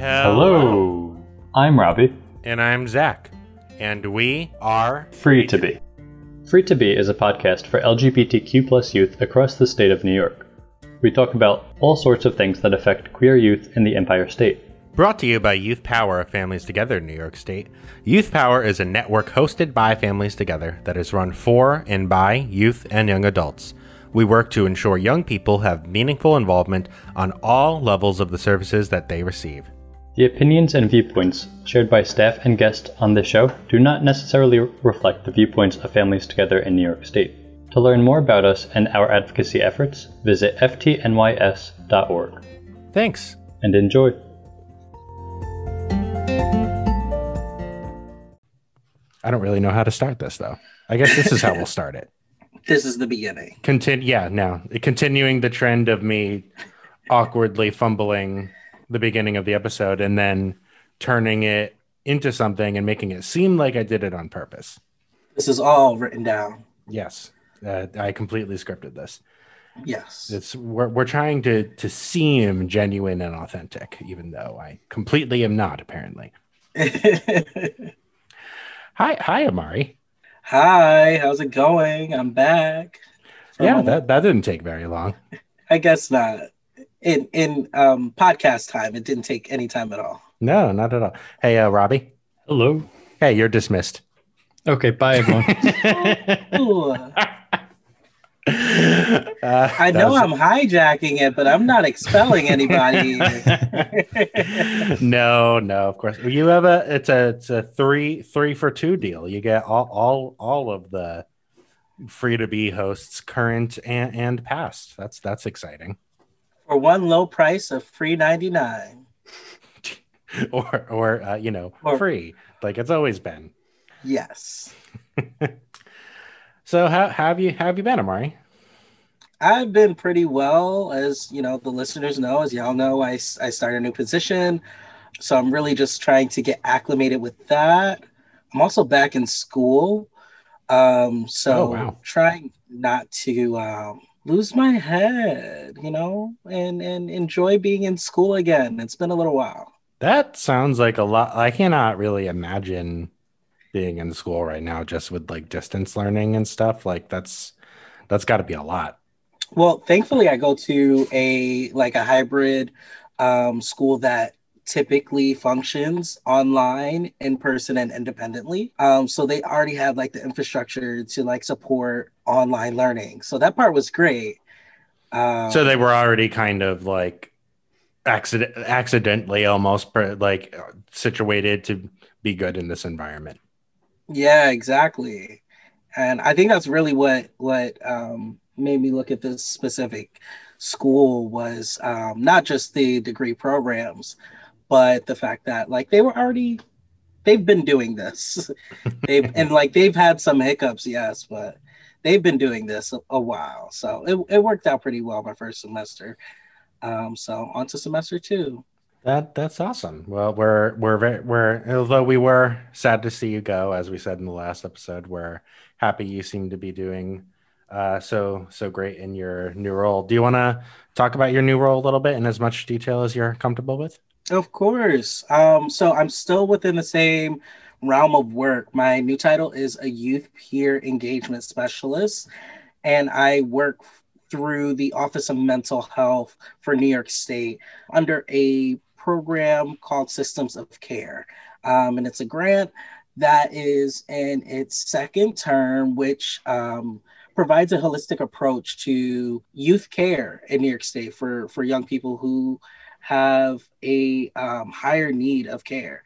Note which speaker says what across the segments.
Speaker 1: Hello. I'm Robbie.
Speaker 2: And I'm Zach. And we are
Speaker 1: Free to Be. Free to Be is a podcast for LGBTQ plus youth across the state of New York. We talk about all sorts of things that affect queer youth in the Empire State.
Speaker 2: Brought to you by Youth Power of Families Together in New York State. Youth Power is a network hosted by Families Together that is run for and by youth and young adults. We work to ensure young people have meaningful involvement on all levels of the services that they receive.
Speaker 1: The opinions and viewpoints shared by staff and guests on this show do not necessarily reflect the viewpoints of Families Together in New York State. To learn more about us and our advocacy efforts, visit ftnys.org.
Speaker 2: Thanks.
Speaker 1: And enjoy.
Speaker 2: I don't really know how to start this though. I guess this is how we'll start it.
Speaker 3: This is the beginning.
Speaker 2: Continue, yeah. Now, continuing the trend of me awkwardly fumbling the beginning of the episode and then turning it into something and making it seem like I did it on purpose.
Speaker 3: This is all written down.
Speaker 2: Yes, uh, I completely scripted this.
Speaker 3: Yes,
Speaker 2: it's we're we're trying to to seem genuine and authentic, even though I completely am not. Apparently. hi, hi, Amari.
Speaker 3: Hi, how's it going? I'm back.
Speaker 2: Yeah, that, that didn't take very long.
Speaker 3: I guess not. In in um podcast time, it didn't take any time at all.
Speaker 2: No, not at all. Hey, uh, Robbie.
Speaker 1: Hello.
Speaker 2: Hey, you're dismissed.
Speaker 1: Okay, bye everyone.
Speaker 3: Uh, I know was... I'm hijacking it, but I'm not expelling anybody.
Speaker 2: no, no, of course. You have a it's a it's a three three for two deal. You get all all all of the free to be hosts, current and, and past. That's that's exciting.
Speaker 3: For one low price of free ninety nine.
Speaker 2: or or uh, you know or, free like it's always been.
Speaker 3: Yes.
Speaker 2: so how, how have you how have you been, Amari?
Speaker 3: I've been pretty well, as you know, the listeners know, as y'all know, I, I started a new position. So I'm really just trying to get acclimated with that. I'm also back in school. Um, so oh, wow. trying not to um, lose my head, you know, and, and enjoy being in school again. It's been a little while.
Speaker 2: That sounds like a lot. I cannot really imagine being in school right now just with like distance learning and stuff. Like that's that's got to be a lot.
Speaker 3: Well, thankfully, I go to a like a hybrid um, school that typically functions online, in person, and independently. Um, so they already have like the infrastructure to like support online learning. So that part was great.
Speaker 2: Um, so they were already kind of like accident accidentally almost like situated to be good in this environment.
Speaker 3: Yeah, exactly. And I think that's really what what um, made me look at this specific school was um, not just the degree programs, but the fact that like they were already they've been doing this. they've and like they've had some hiccups, yes, but they've been doing this a, a while. So it, it worked out pretty well my first semester. Um, so on to semester two.
Speaker 2: That that's awesome. Well, we're we're very we're although we were sad to see you go, as we said in the last episode, we're happy you seem to be doing uh, so so great in your new role. Do you want to talk about your new role a little bit in as much detail as you're comfortable with?
Speaker 3: Of course. Um, so I'm still within the same realm of work. My new title is a youth peer engagement specialist, and I work through the Office of Mental Health for New York State under a program called Systems of Care. Um, and it's a grant that is in its second term, which um, provides a holistic approach to youth care in New York State for, for young people who have a um, higher need of care.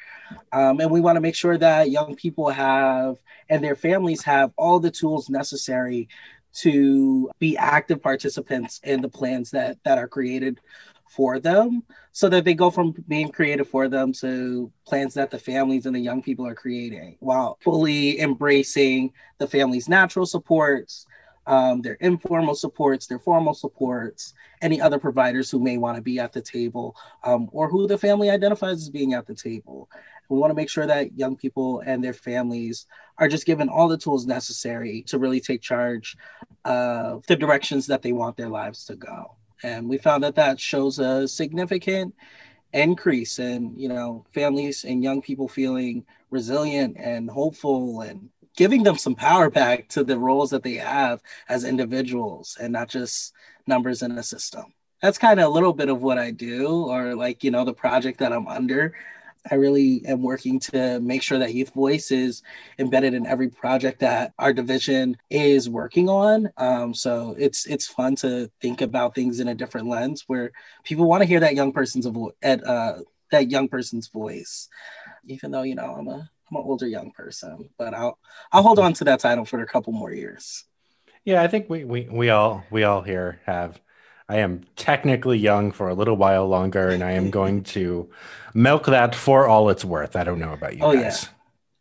Speaker 3: Um, and we want to make sure that young people have and their families have all the tools necessary to be active participants in the plans that, that are created for them so that they go from being created for them to plans that the families and the young people are creating while fully embracing the family's natural supports um, their informal supports, their formal supports, any other providers who may want to be at the table um, or who the family identifies as being at the table. We want to make sure that young people and their families are just given all the tools necessary to really take charge of the directions that they want their lives to go. And we found that that shows a significant increase in you know families and young people feeling resilient and hopeful and giving them some power back to the roles that they have as individuals and not just numbers in a system. That's kind of a little bit of what i do or like you know the project that i'm under. I really am working to make sure that youth voice is embedded in every project that our division is working on. Um, so it's it's fun to think about things in a different lens where people want to hear that young person's vo- at uh, that young person's voice, even though you know I'm a I'm an older young person, but I'll I'll hold on to that title for a couple more years.
Speaker 2: Yeah, I think we we we all we all here have I am technically young for a little while longer, and I am going to milk that for all it's worth. I don't know about you
Speaker 3: oh,
Speaker 2: guys.
Speaker 3: Yeah.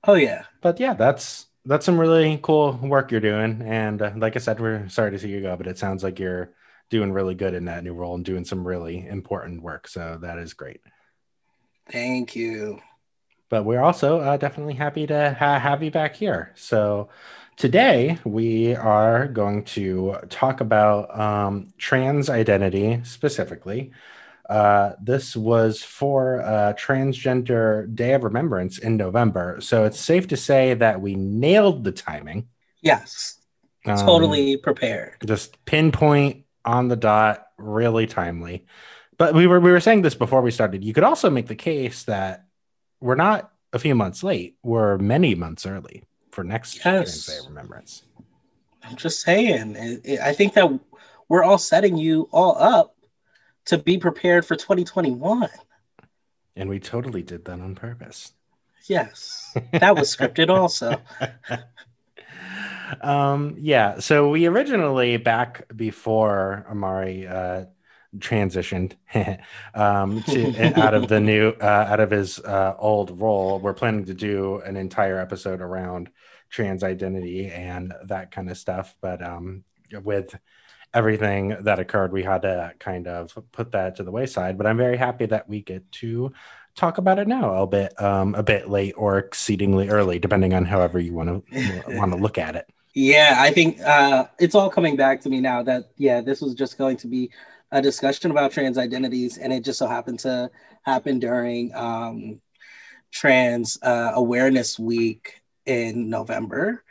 Speaker 3: Oh yeah.
Speaker 2: But yeah, that's that's some really cool work you're doing. And uh, like I said, we're sorry to see you go, but it sounds like you're doing really good in that new role and doing some really important work. So that is great.
Speaker 3: Thank you.
Speaker 2: But we're also uh, definitely happy to ha- have you back here. So Today, we are going to talk about um, trans identity specifically. Uh, this was for uh, Transgender Day of Remembrance in November. So it's safe to say that we nailed the timing.
Speaker 3: Yes. Um, totally prepared.
Speaker 2: Just pinpoint on the dot, really timely. But we were we were saying this before we started. You could also make the case that we're not a few months late, we're many months early for next yes. Trans Day Remembrance.
Speaker 3: I'm just saying. It, it, I think that we're all setting you all up to be prepared for 2021.
Speaker 2: And we totally did that on purpose.
Speaker 3: Yes, that was scripted also.
Speaker 2: um, yeah, so we originally back before Amari uh, transitioned um, to, out of the new uh, out of his uh, old role. We're planning to do an entire episode around trans identity and that kind of stuff. But um, with everything that occurred, we had to kind of put that to the wayside. But I'm very happy that we get to talk about it now, a bit um, a bit late or exceedingly early, depending on however you want to want to look at it.
Speaker 3: Yeah, I think uh, it's all coming back to me now that yeah, this was just going to be a discussion about trans identities, and it just so happened to happen during um, Trans uh, Awareness Week in November.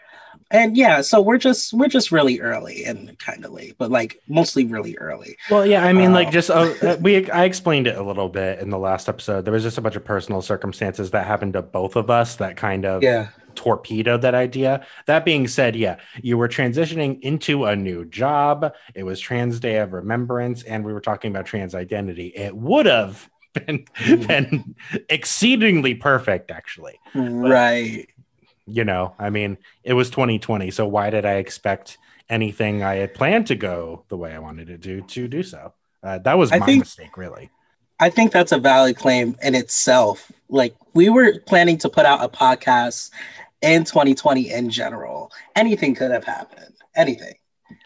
Speaker 3: And yeah, so we're just we're just really early and kind of late, but like mostly really early.
Speaker 2: Well, yeah, I mean, um, like just uh, we I explained it a little bit in the last episode. There was just a bunch of personal circumstances that happened to both of us that kind of
Speaker 3: yeah
Speaker 2: torpedoed that idea. That being said, yeah, you were transitioning into a new job. It was Trans Day of Remembrance, and we were talking about trans identity. It would have been, mm. been exceedingly perfect, actually.
Speaker 3: Right. But,
Speaker 2: you know, I mean, it was 2020, so why did I expect anything I had planned to go the way I wanted it to do to do so? Uh, that was my think, mistake, really.
Speaker 3: I think that's a valid claim in itself. Like we were planning to put out a podcast in 2020 in general. Anything could have happened. Anything.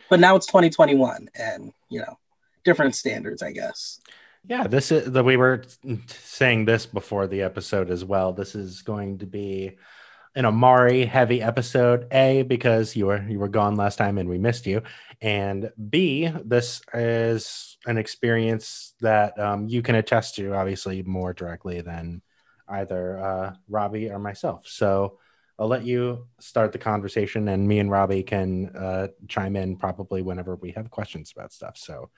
Speaker 3: But now it's 2021 and, you know, different standards, I guess.
Speaker 2: Yeah, this is that we were saying this before the episode as well. This is going to be an Amari heavy episode. A because you were you were gone last time and we missed you, and B this is an experience that um, you can attest to, obviously more directly than either uh, Robbie or myself. So I'll let you start the conversation, and me and Robbie can uh, chime in probably whenever we have questions about stuff. So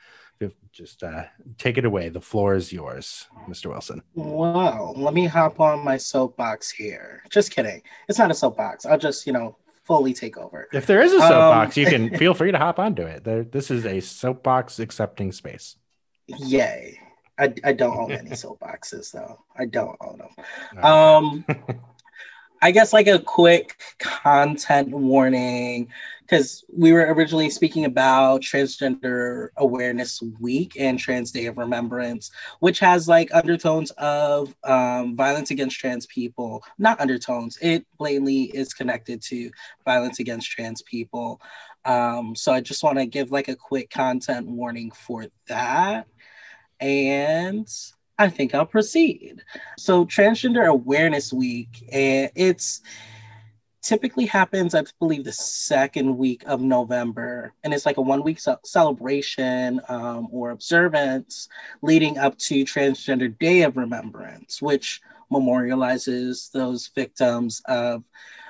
Speaker 2: just uh, take it away. The floor is yours, Mr. Wilson.
Speaker 3: Wow. Let me hop on my soapbox here. Just kidding. It's not a soapbox. I'll just, you know, fully take over.
Speaker 2: If there is a soapbox, um, you can feel free to hop onto it. There, this is a soapbox accepting space.
Speaker 3: Yay. I, I don't own any soapboxes though. I don't own them. Okay. Um I guess like a quick content warning because we were originally speaking about Transgender Awareness Week and Trans Day of Remembrance, which has like undertones of um, violence against trans people. Not undertones, it blatantly is connected to violence against trans people. Um, so I just want to give like a quick content warning for that. And I think I'll proceed. So, Transgender Awareness Week, and it's typically happens, I believe, the second week of November, and it's like a one week ce- celebration um, or observance leading up to Transgender Day of Remembrance, which memorializes those victims of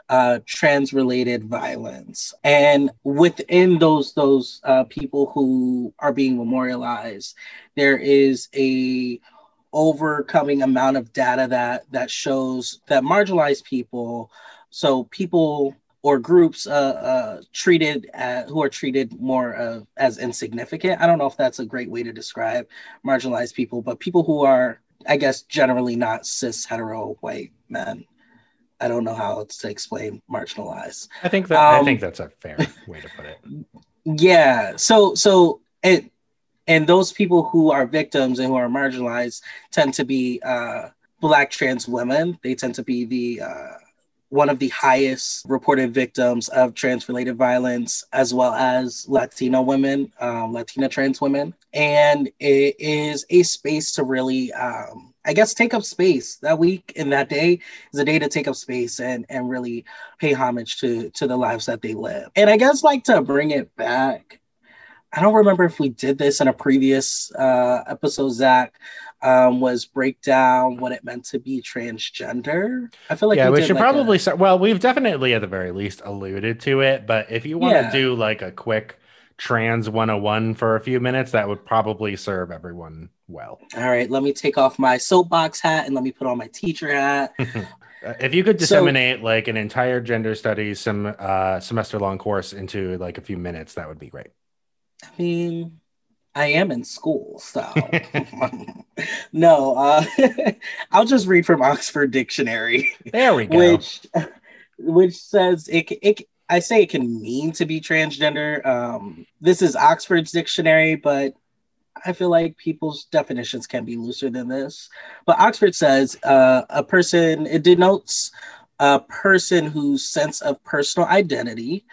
Speaker 3: uh, trans related violence and within those those uh, people who are being memorialized there is a overcoming amount of data that that shows that marginalized people so people or groups uh, uh, treated at, who are treated more uh, as insignificant. I don't know if that's a great way to describe marginalized people, but people who are, I guess, generally not cis hetero white men. I don't know how to explain marginalized.
Speaker 2: I think that um, I think that's a fair way to put it.
Speaker 3: Yeah. So so it and those people who are victims and who are marginalized tend to be uh, black trans women. They tend to be the uh, one of the highest reported victims of trans related violence, as well as Latino women, um, Latina trans women. And it is a space to really, um, I guess, take up space. That week and that day is a day to take up space and, and really pay homage to, to the lives that they live. And I guess, like, to bring it back, I don't remember if we did this in a previous uh, episode, Zach, um, was break down what it meant to be transgender. I feel like
Speaker 2: yeah, we, we should like probably a... start. Well, we've definitely at the very least alluded to it, but if you want to yeah. do like a quick trans 101 for a few minutes, that would probably serve everyone well.
Speaker 3: All right, let me take off my soapbox hat and let me put on my teacher hat.
Speaker 2: if you could disseminate so, like an entire gender studies some uh, semester long course into like a few minutes, that would be great.
Speaker 3: I mean, I am in school, so no. Uh, I'll just read from Oxford Dictionary.
Speaker 2: There we go.
Speaker 3: Which, which says it. It. I say it can mean to be transgender. Um, this is Oxford's dictionary, but I feel like people's definitions can be looser than this. But Oxford says uh, a person. It denotes a person whose sense of personal identity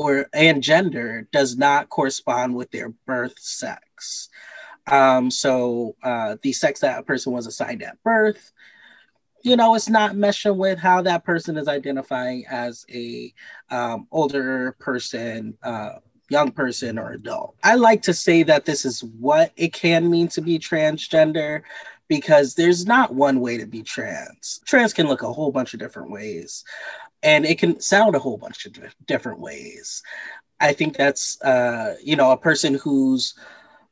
Speaker 3: or and gender does not correspond with their birth sex. Um, so uh, the sex that a person was assigned at birth, you know, it's not meshing with how that person is identifying as a um, older person, uh, young person, or adult. I like to say that this is what it can mean to be transgender because there's not one way to be trans. Trans can look a whole bunch of different ways and it can sound a whole bunch of different ways. I think that's uh, you know a person who's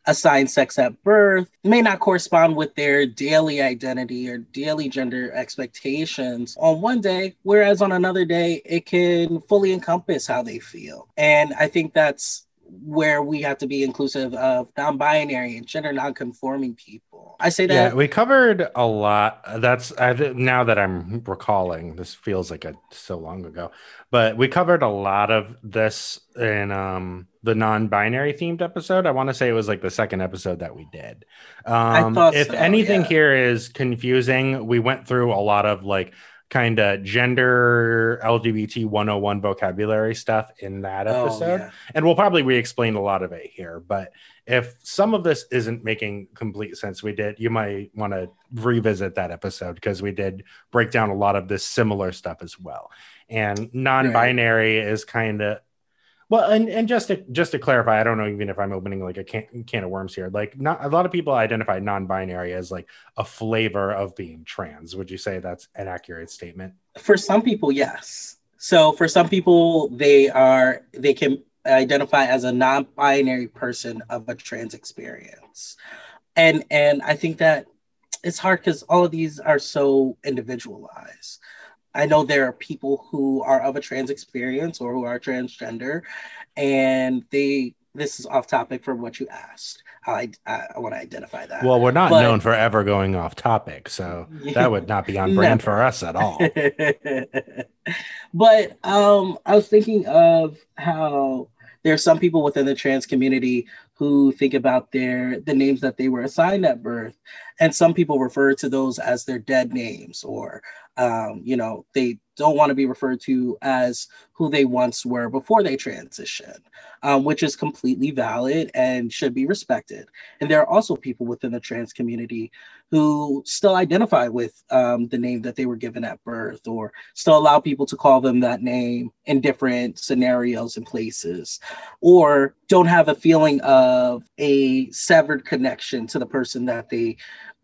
Speaker 3: assigned sex at birth may not correspond with their daily identity or daily gender expectations on one day, whereas on another day it can fully encompass how they feel. And I think that's where we have to be inclusive of non-binary and gender non-conforming people. I say that.
Speaker 2: Yeah, we covered a lot. That's I, now that I'm recalling. This feels like a so long ago, but we covered a lot of this in um, the non-binary themed episode. I want to say it was like the second episode that we did. Um, if so, anything yeah. here is confusing, we went through a lot of like kind of gender LGBT 101 vocabulary stuff in that oh, episode. Oh, yeah. And we'll probably re explain a lot of it here. But if some of this isn't making complete sense, we did, you might want to revisit that episode because we did break down a lot of this similar stuff as well. And non binary right. is kind of well, and, and just to just to clarify, I don't know even if I'm opening like a can, can of worms here. Like, not a lot of people identify non-binary as like a flavor of being trans. Would you say that's an accurate statement?
Speaker 3: For some people, yes. So for some people, they are they can identify as a non-binary person of a trans experience, and and I think that it's hard because all of these are so individualized. I know there are people who are of a trans experience or who are transgender, and they. This is off topic from what you asked. I I, I want to identify that.
Speaker 2: Well, we're not but, known for ever going off topic, so that would not be on brand for us at all.
Speaker 3: but um, I was thinking of how there are some people within the trans community who think about their the names that they were assigned at birth. And some people refer to those as their dead names or um, you know they don't want to be referred to as who they once were before they transition, um, which is completely valid and should be respected. And there are also people within the trans community who still identify with um, the name that they were given at birth or still allow people to call them that name in different scenarios and places, or don't have a feeling of a severed connection to the person that they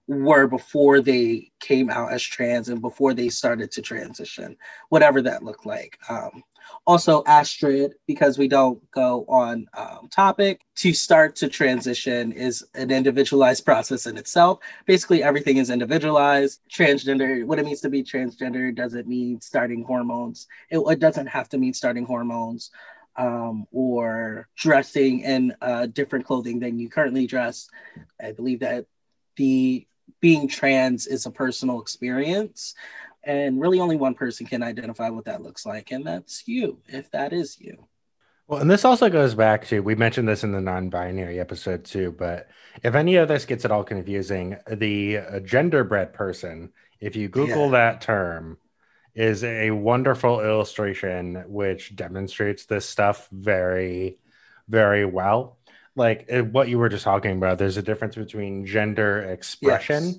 Speaker 3: were before they came out as trans and before they started to transition, whatever that looked like. Um, also, Astrid, because we don't go on um, topic, to start to transition is an individualized process in itself. Basically, everything is individualized. Transgender, what it means to be transgender doesn't mean starting hormones. It, it doesn't have to mean starting hormones. Um, or dressing in uh, different clothing than you currently dress. I believe that the being trans is a personal experience and really only one person can identify what that looks like and that's you if that is you
Speaker 2: well and this also goes back to we mentioned this in the non-binary episode too but if any of this gets at all confusing the uh, genderbread person if you google yeah. that term is a wonderful illustration which demonstrates this stuff very very well like eh, what you were just talking about there's a difference between gender expression yes.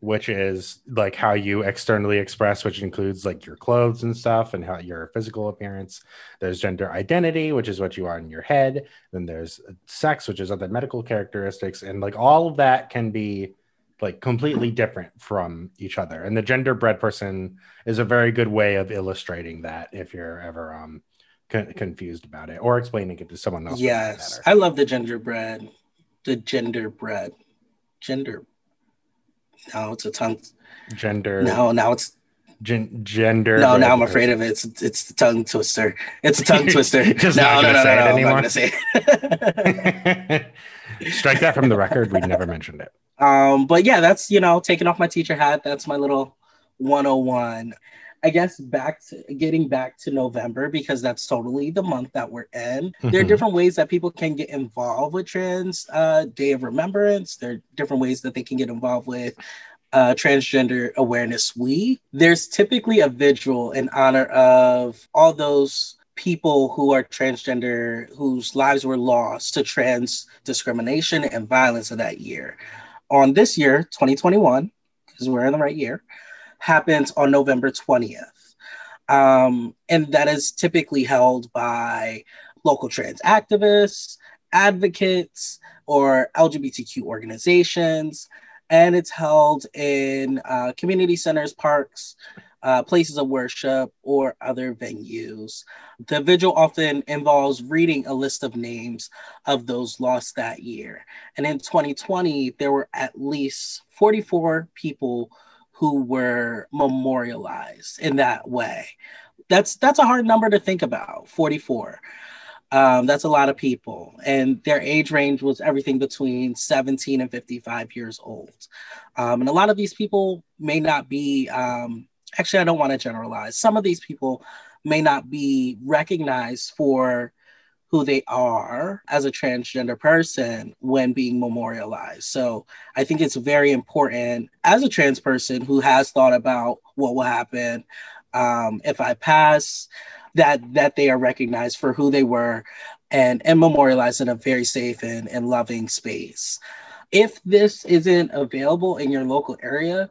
Speaker 2: which is like how you externally express which includes like your clothes and stuff and how your physical appearance. There's gender identity which is what you are in your head. Then there's sex which is other medical characteristics. And like all of that can be like completely different from each other. And the gender genderbread person is a very good way of illustrating that if you're ever um con- confused about it or explaining it to someone else.
Speaker 3: Yes, I love the gingerbread. The genderbread. Gender. No, it's a tongue.
Speaker 2: Gender.
Speaker 3: No, now it's
Speaker 2: Gen- gender.
Speaker 3: No, now I'm afraid of it. It's it's the tongue twister. It's a tongue twister. No, no, no, no. I'm not gonna say
Speaker 2: it. Strike that from the record. We never mentioned it.
Speaker 3: Um, but yeah, that's you know, taking off my teacher hat. That's my little 101. I guess back to getting back to November because that's totally the month that we're in. Mm-hmm. There are mm-hmm. different ways that people can get involved with Trans uh, Day of Remembrance. There are different ways that they can get involved with uh, Transgender Awareness Week. There's typically a vigil in honor of all those people who are transgender whose lives were lost to trans discrimination and violence of that year. On this year, 2021, because we're in the right year, happens on November 20th. Um, and that is typically held by local trans activists, advocates, or LGBTQ organizations. And it's held in uh, community centers, parks, uh, places of worship, or other venues. The vigil often involves reading a list of names of those lost that year. And in 2020, there were at least 44 people who were memorialized in that way. That's that's a hard number to think about. 44. Um, that's a lot of people, and their age range was everything between 17 and 55 years old. Um, and a lot of these people may not be. Um, actually, I don't want to generalize. Some of these people may not be recognized for who they are as a transgender person when being memorialized. So I think it's very important as a trans person who has thought about what will happen um, if I pass, that that they are recognized for who they were and, and memorialized in a very safe and, and loving space. If this isn't available in your local area,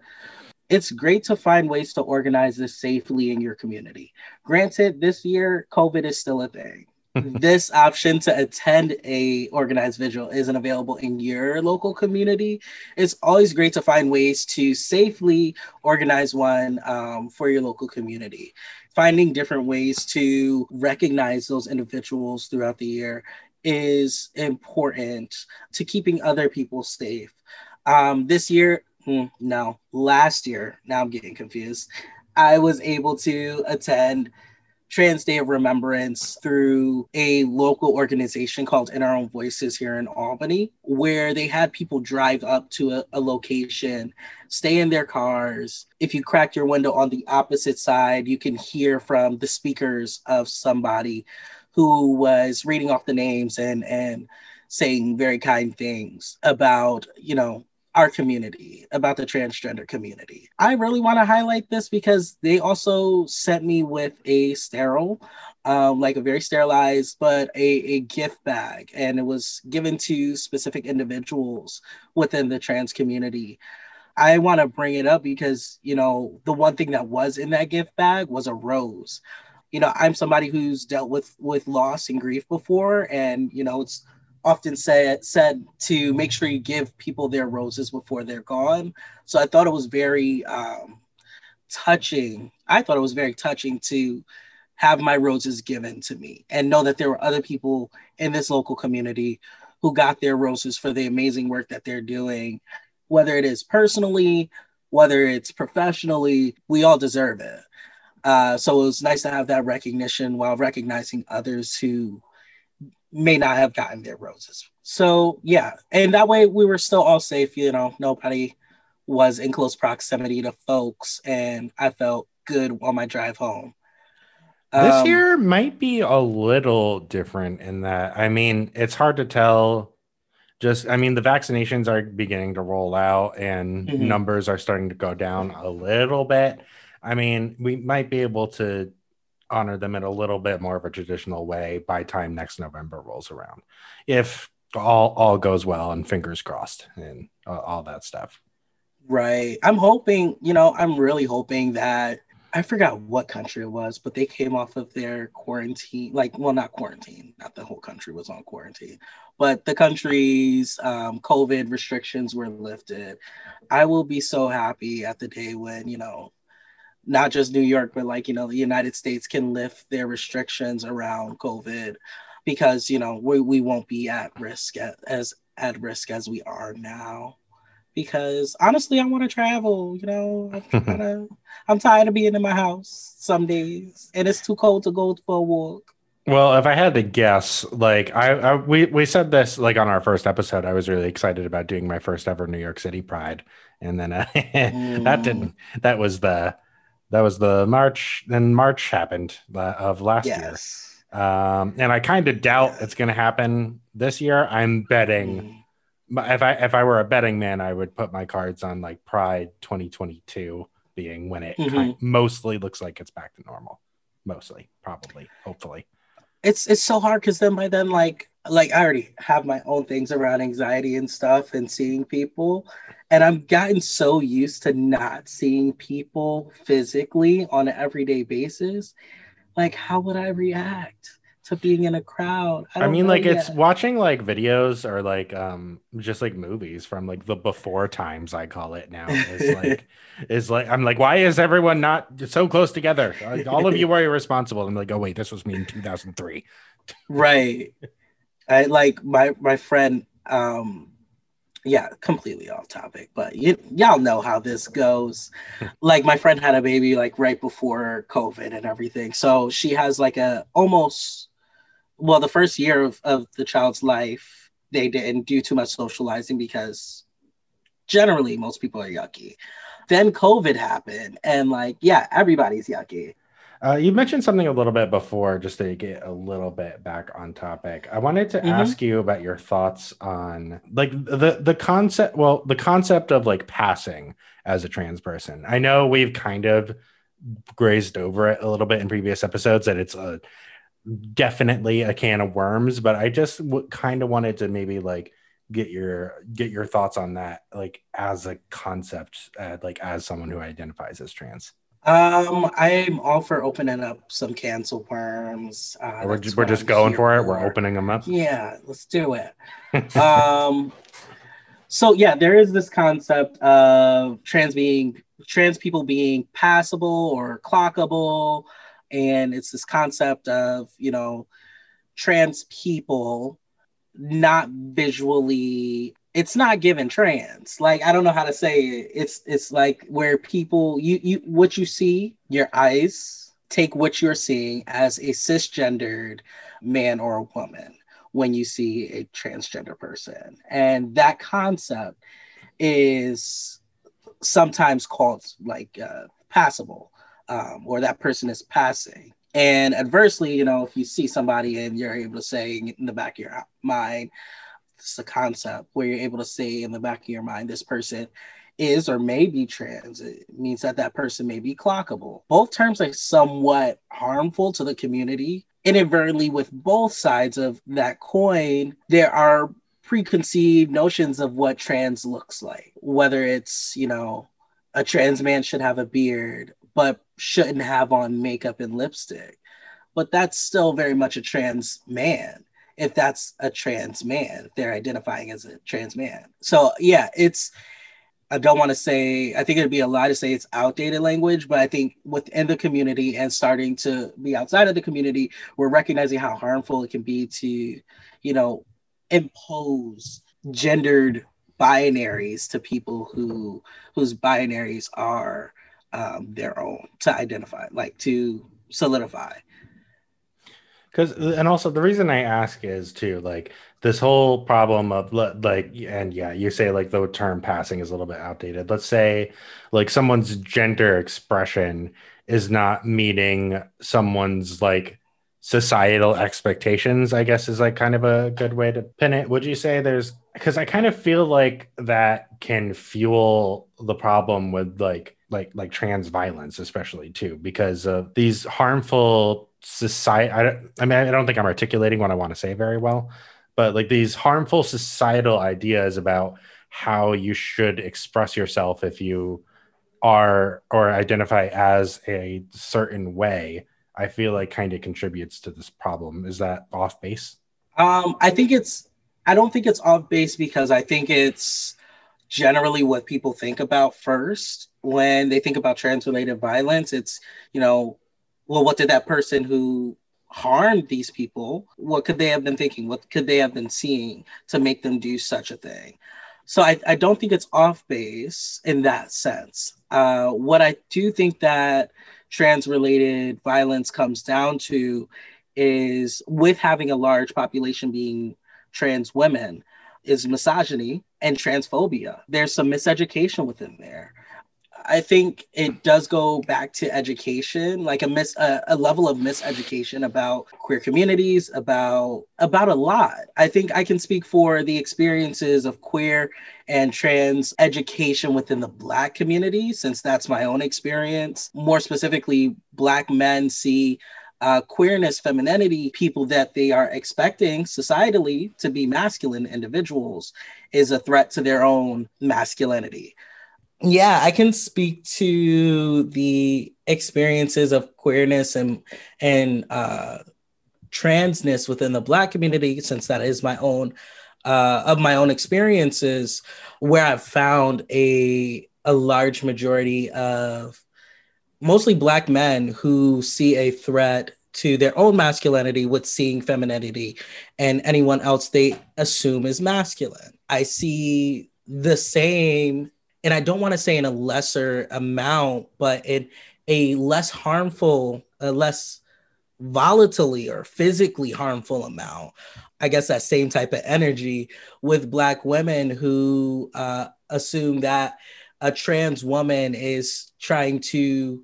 Speaker 3: it's great to find ways to organize this safely in your community. Granted, this year COVID is still a thing this option to attend a organized vigil isn't available in your local community, it's always great to find ways to safely organize one um, for your local community. Finding different ways to recognize those individuals throughout the year is important to keeping other people safe. Um, this year, hmm, no, last year, now I'm getting confused. I was able to attend Trans Day of Remembrance through a local organization called In Our Own Voices here in Albany, where they had people drive up to a, a location, stay in their cars. If you crack your window on the opposite side, you can hear from the speakers of somebody who was reading off the names and and saying very kind things about, you know, our community, about the transgender community. I really want to highlight this because they also sent me with a sterile, um, like a very sterilized, but a, a gift bag. And it was given to specific individuals within the trans community. I want to bring it up because, you know, the one thing that was in that gift bag was a rose. You know, I'm somebody who's dealt with with loss and grief before and, you know, it's often said said to make sure you give people their roses before they're gone. So I thought it was very um, touching. I thought it was very touching to have my roses given to me and know that there were other people in this local community who got their roses for the amazing work that they're doing, whether it is personally, whether it's professionally, we all deserve it. Uh, so it was nice to have that recognition while recognizing others who may not have gotten their roses. So yeah, and that way we were still all safe. You know, nobody was in close proximity to folks, and I felt good on my drive home.
Speaker 2: This um, year might be a little different in that. I mean, it's hard to tell. Just, I mean, the vaccinations are beginning to roll out and mm-hmm. numbers are starting to go down a little bit. I mean, we might be able to honor them in a little bit more of a traditional way by time next November rolls around. If all all goes well and fingers crossed and uh, all that stuff.
Speaker 3: Right. I'm hoping, you know, I'm really hoping that I forgot what country it was, but they came off of their quarantine, like, well, not quarantine, not the whole country was on quarantine, but the country's um, COVID restrictions were lifted. I will be so happy at the day when, you know, not just New York, but like, you know, the United States can lift their restrictions around COVID because, you know, we, we won't be at risk at, as at risk as we are now. Because honestly, I want to travel, you know, I'm, to, I'm tired of being in my house some days and it's too cold to go for a walk.
Speaker 2: Well, if I had to guess, like I, I, we we said this like on our first episode, I was really excited about doing my first ever New York City Pride, and then uh, mm. that didn't. That was the that was the March. Then March happened of last yes. year. Um, and I kind of doubt it's going to happen this year. I'm betting. Mm. If I if I were a betting man, I would put my cards on like Pride 2022 being when it mm-hmm. kind mostly looks like it's back to normal. Mostly, probably, hopefully.
Speaker 3: It's it's so hard because then by then like like I already have my own things around anxiety and stuff and seeing people. And I've gotten so used to not seeing people physically on an everyday basis. Like, how would I react to being in a crowd?
Speaker 2: I, I mean, like yet. it's watching like videos or like um just like movies from like the before times I call it now. Is like is like I'm like, why is everyone not so close together? Like, all of you are irresponsible. I'm like, oh wait, this was me in 2003.
Speaker 3: Right. I like my my friend um yeah, completely off topic, but y- y'all know how this goes. like my friend had a baby like right before COVID and everything. So she has like a almost well, the first year of, of the child's life, they didn't do too much socializing because generally most people are yucky. Then COVID happened and like, yeah, everybody's yucky.
Speaker 2: Uh, you mentioned something a little bit before, just to get a little bit back on topic. I wanted to mm-hmm. ask you about your thoughts on like the the concept. Well, the concept of like passing as a trans person. I know we've kind of grazed over it a little bit in previous episodes that it's a definitely a can of worms, but I just w- kind of wanted to maybe like get your get your thoughts on that, like as a concept, uh, like as someone who identifies as trans.
Speaker 3: Um, I'm all for opening up some cancel worms.
Speaker 2: Uh, we're just, we're just going for it. For. We're opening them up.
Speaker 3: Yeah, let's do it. um, so yeah, there is this concept of trans being trans people being passable or clockable, and it's this concept of you know trans people not visually it's not given trans. Like i don't know how to say it. It's it's like where people you you what you see your eyes take what you're seeing as a cisgendered man or a woman when you see a transgender person. And that concept is sometimes called like uh, passable um, or that person is passing. And adversely you know if you see somebody and you're able to say in the back of your mind It's a concept where you're able to say in the back of your mind, this person is or may be trans. It means that that person may be clockable. Both terms are somewhat harmful to the community. Inadvertently, with both sides of that coin, there are preconceived notions of what trans looks like, whether it's, you know, a trans man should have a beard, but shouldn't have on makeup and lipstick. But that's still very much a trans man if that's a trans man, if they're identifying as a trans man. So yeah, it's I don't want to say I think it'd be a lie to say it's outdated language, but I think within the community and starting to be outside of the community, we're recognizing how harmful it can be to, you know, impose gendered binaries to people who whose binaries are um, their own to identify, like to solidify.
Speaker 2: Because and also the reason I ask is too like this whole problem of like and yeah you say like the term passing is a little bit outdated. Let's say like someone's gender expression is not meeting someone's like societal expectations i guess is like kind of a good way to pin it would you say there's because i kind of feel like that can fuel the problem with like like like trans violence especially too because of these harmful society I, I mean i don't think i'm articulating what i want to say very well but like these harmful societal ideas about how you should express yourself if you are or identify as a certain way I feel like kind of contributes to this problem. Is that off base?
Speaker 3: Um, I think it's. I don't think it's off base because I think it's generally what people think about first when they think about trans-related violence. It's you know, well, what did that person who harmed these people? What could they have been thinking? What could they have been seeing to make them do such a thing? So I, I don't think it's off base in that sense. Uh, what I do think that trans related violence comes down to is with having a large population being trans women is misogyny and transphobia. There's some miseducation within there. I think it does go back to education, like a mis a, a, level of miseducation about queer communities, about about a lot. I think I can speak for the experiences of queer and trans education within the black community, since that's my own experience. More specifically, black men see uh, queerness, femininity, people that they are expecting societally to be masculine individuals, is a threat to their own masculinity yeah, I can speak to the experiences of queerness and and uh, transness within the Black community, since that is my own uh, of my own experiences, where I've found a a large majority of mostly Black men who see a threat to their own masculinity with seeing femininity and anyone else they assume is masculine. I see the same and I don't want to say in a lesser amount, but in a less harmful, a less volatilely or physically harmful amount. I guess that same type of energy with Black women who uh, assume that a trans woman is trying to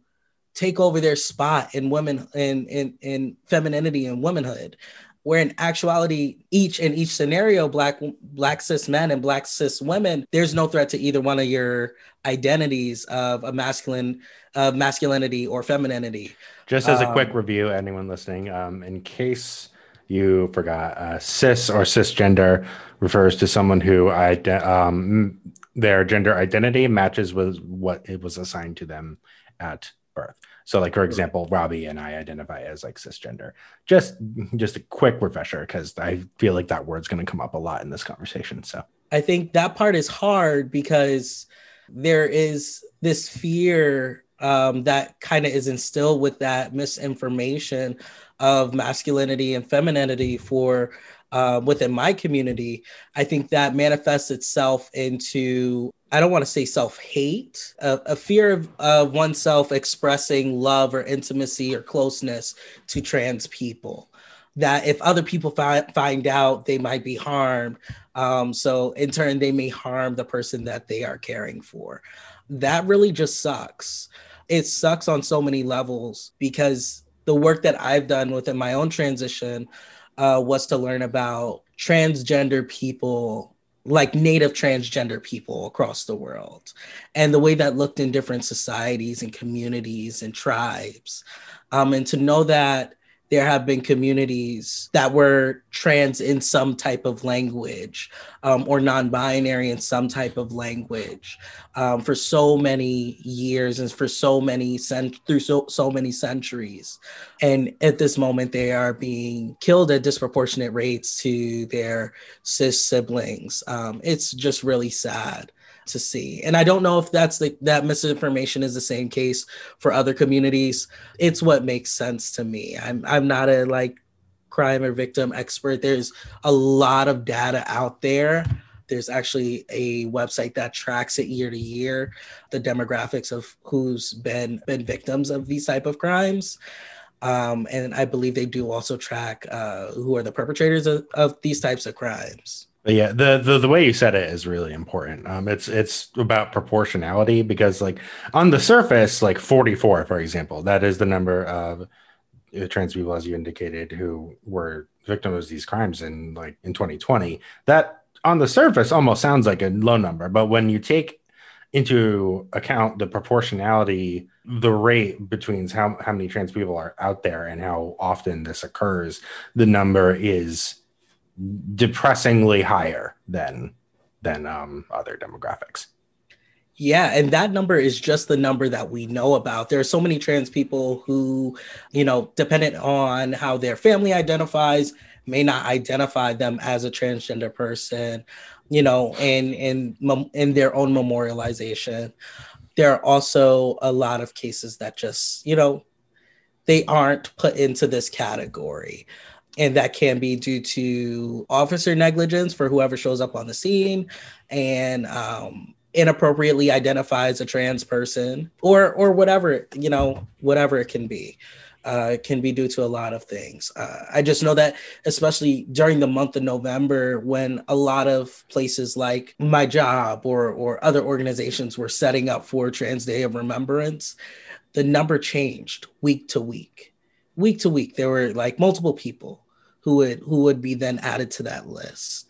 Speaker 3: take over their spot in women in in, in femininity and womanhood where in actuality each in each scenario black black cis men and black cis women there's no threat to either one of your identities of a masculine of masculinity or femininity.
Speaker 2: Just as a um, quick review anyone listening um, in case you forgot uh, cis or cisgender refers to someone who um, their gender identity matches with what it was assigned to them at birth so like for example, Robbie and I identify as like cisgender. Just just a quick refresher because I feel like that word's going to come up a lot in this conversation. So
Speaker 3: I think that part is hard because there is this fear um, that kind of is instilled with that misinformation of masculinity and femininity for uh, within my community. I think that manifests itself into I don't want to say self hate, a, a, fear of, oneself expressing love or intimacy or closeness to trans people. That if other people fi- find out, they might be harmed. Um, so, in turn, they may harm the person that they are caring for. That really just sucks. It sucks on so many levels because the work that I've done within my own transition uh, was to learn about transgender people like native transgender people across the world and the way that looked in different societies and communities and tribes. Um, and to know that there have been communities that were trans in some type of language um, or non-binary in some type of language um, for so many years and for so many cent- through so, so many centuries. And at this moment they are being killed at disproportionate rates to their cis siblings. Um, it's just really sad to see. And I don't know if that's the that misinformation is the same case for other communities. It's what makes sense to me. I'm I'm not a like crime or victim expert. There's a lot of data out there. There's actually a website that tracks it year to year, the demographics of who's been been victims of these type of crimes. Um, and I believe they do also track uh, who are the perpetrators of, of these types of crimes.
Speaker 2: But yeah, the, the the way you said it is really important. Um, it's it's about proportionality because like on the surface, like 44, for example, that is the number of uh, trans people, as you indicated, who were victims of these crimes in like in 2020. That on the surface almost sounds like a low number, but when you take into account the proportionality, the rate between how, how many trans people are out there and how often this occurs, the number is depressingly higher than than um, other demographics.
Speaker 3: Yeah, and that number is just the number that we know about. There are so many trans people who, you know, dependent on how their family identifies, may not identify them as a transgender person, you know, in in in their own memorialization. There are also a lot of cases that just, you know, they aren't put into this category and that can be due to officer negligence for whoever shows up on the scene and um, inappropriately identifies a trans person or or whatever you know whatever it can be uh, can be due to a lot of things. Uh, I just know that, especially during the month of November, when a lot of places like my job or or other organizations were setting up for Trans Day of Remembrance, the number changed week to week week to week there were like multiple people who would who would be then added to that list.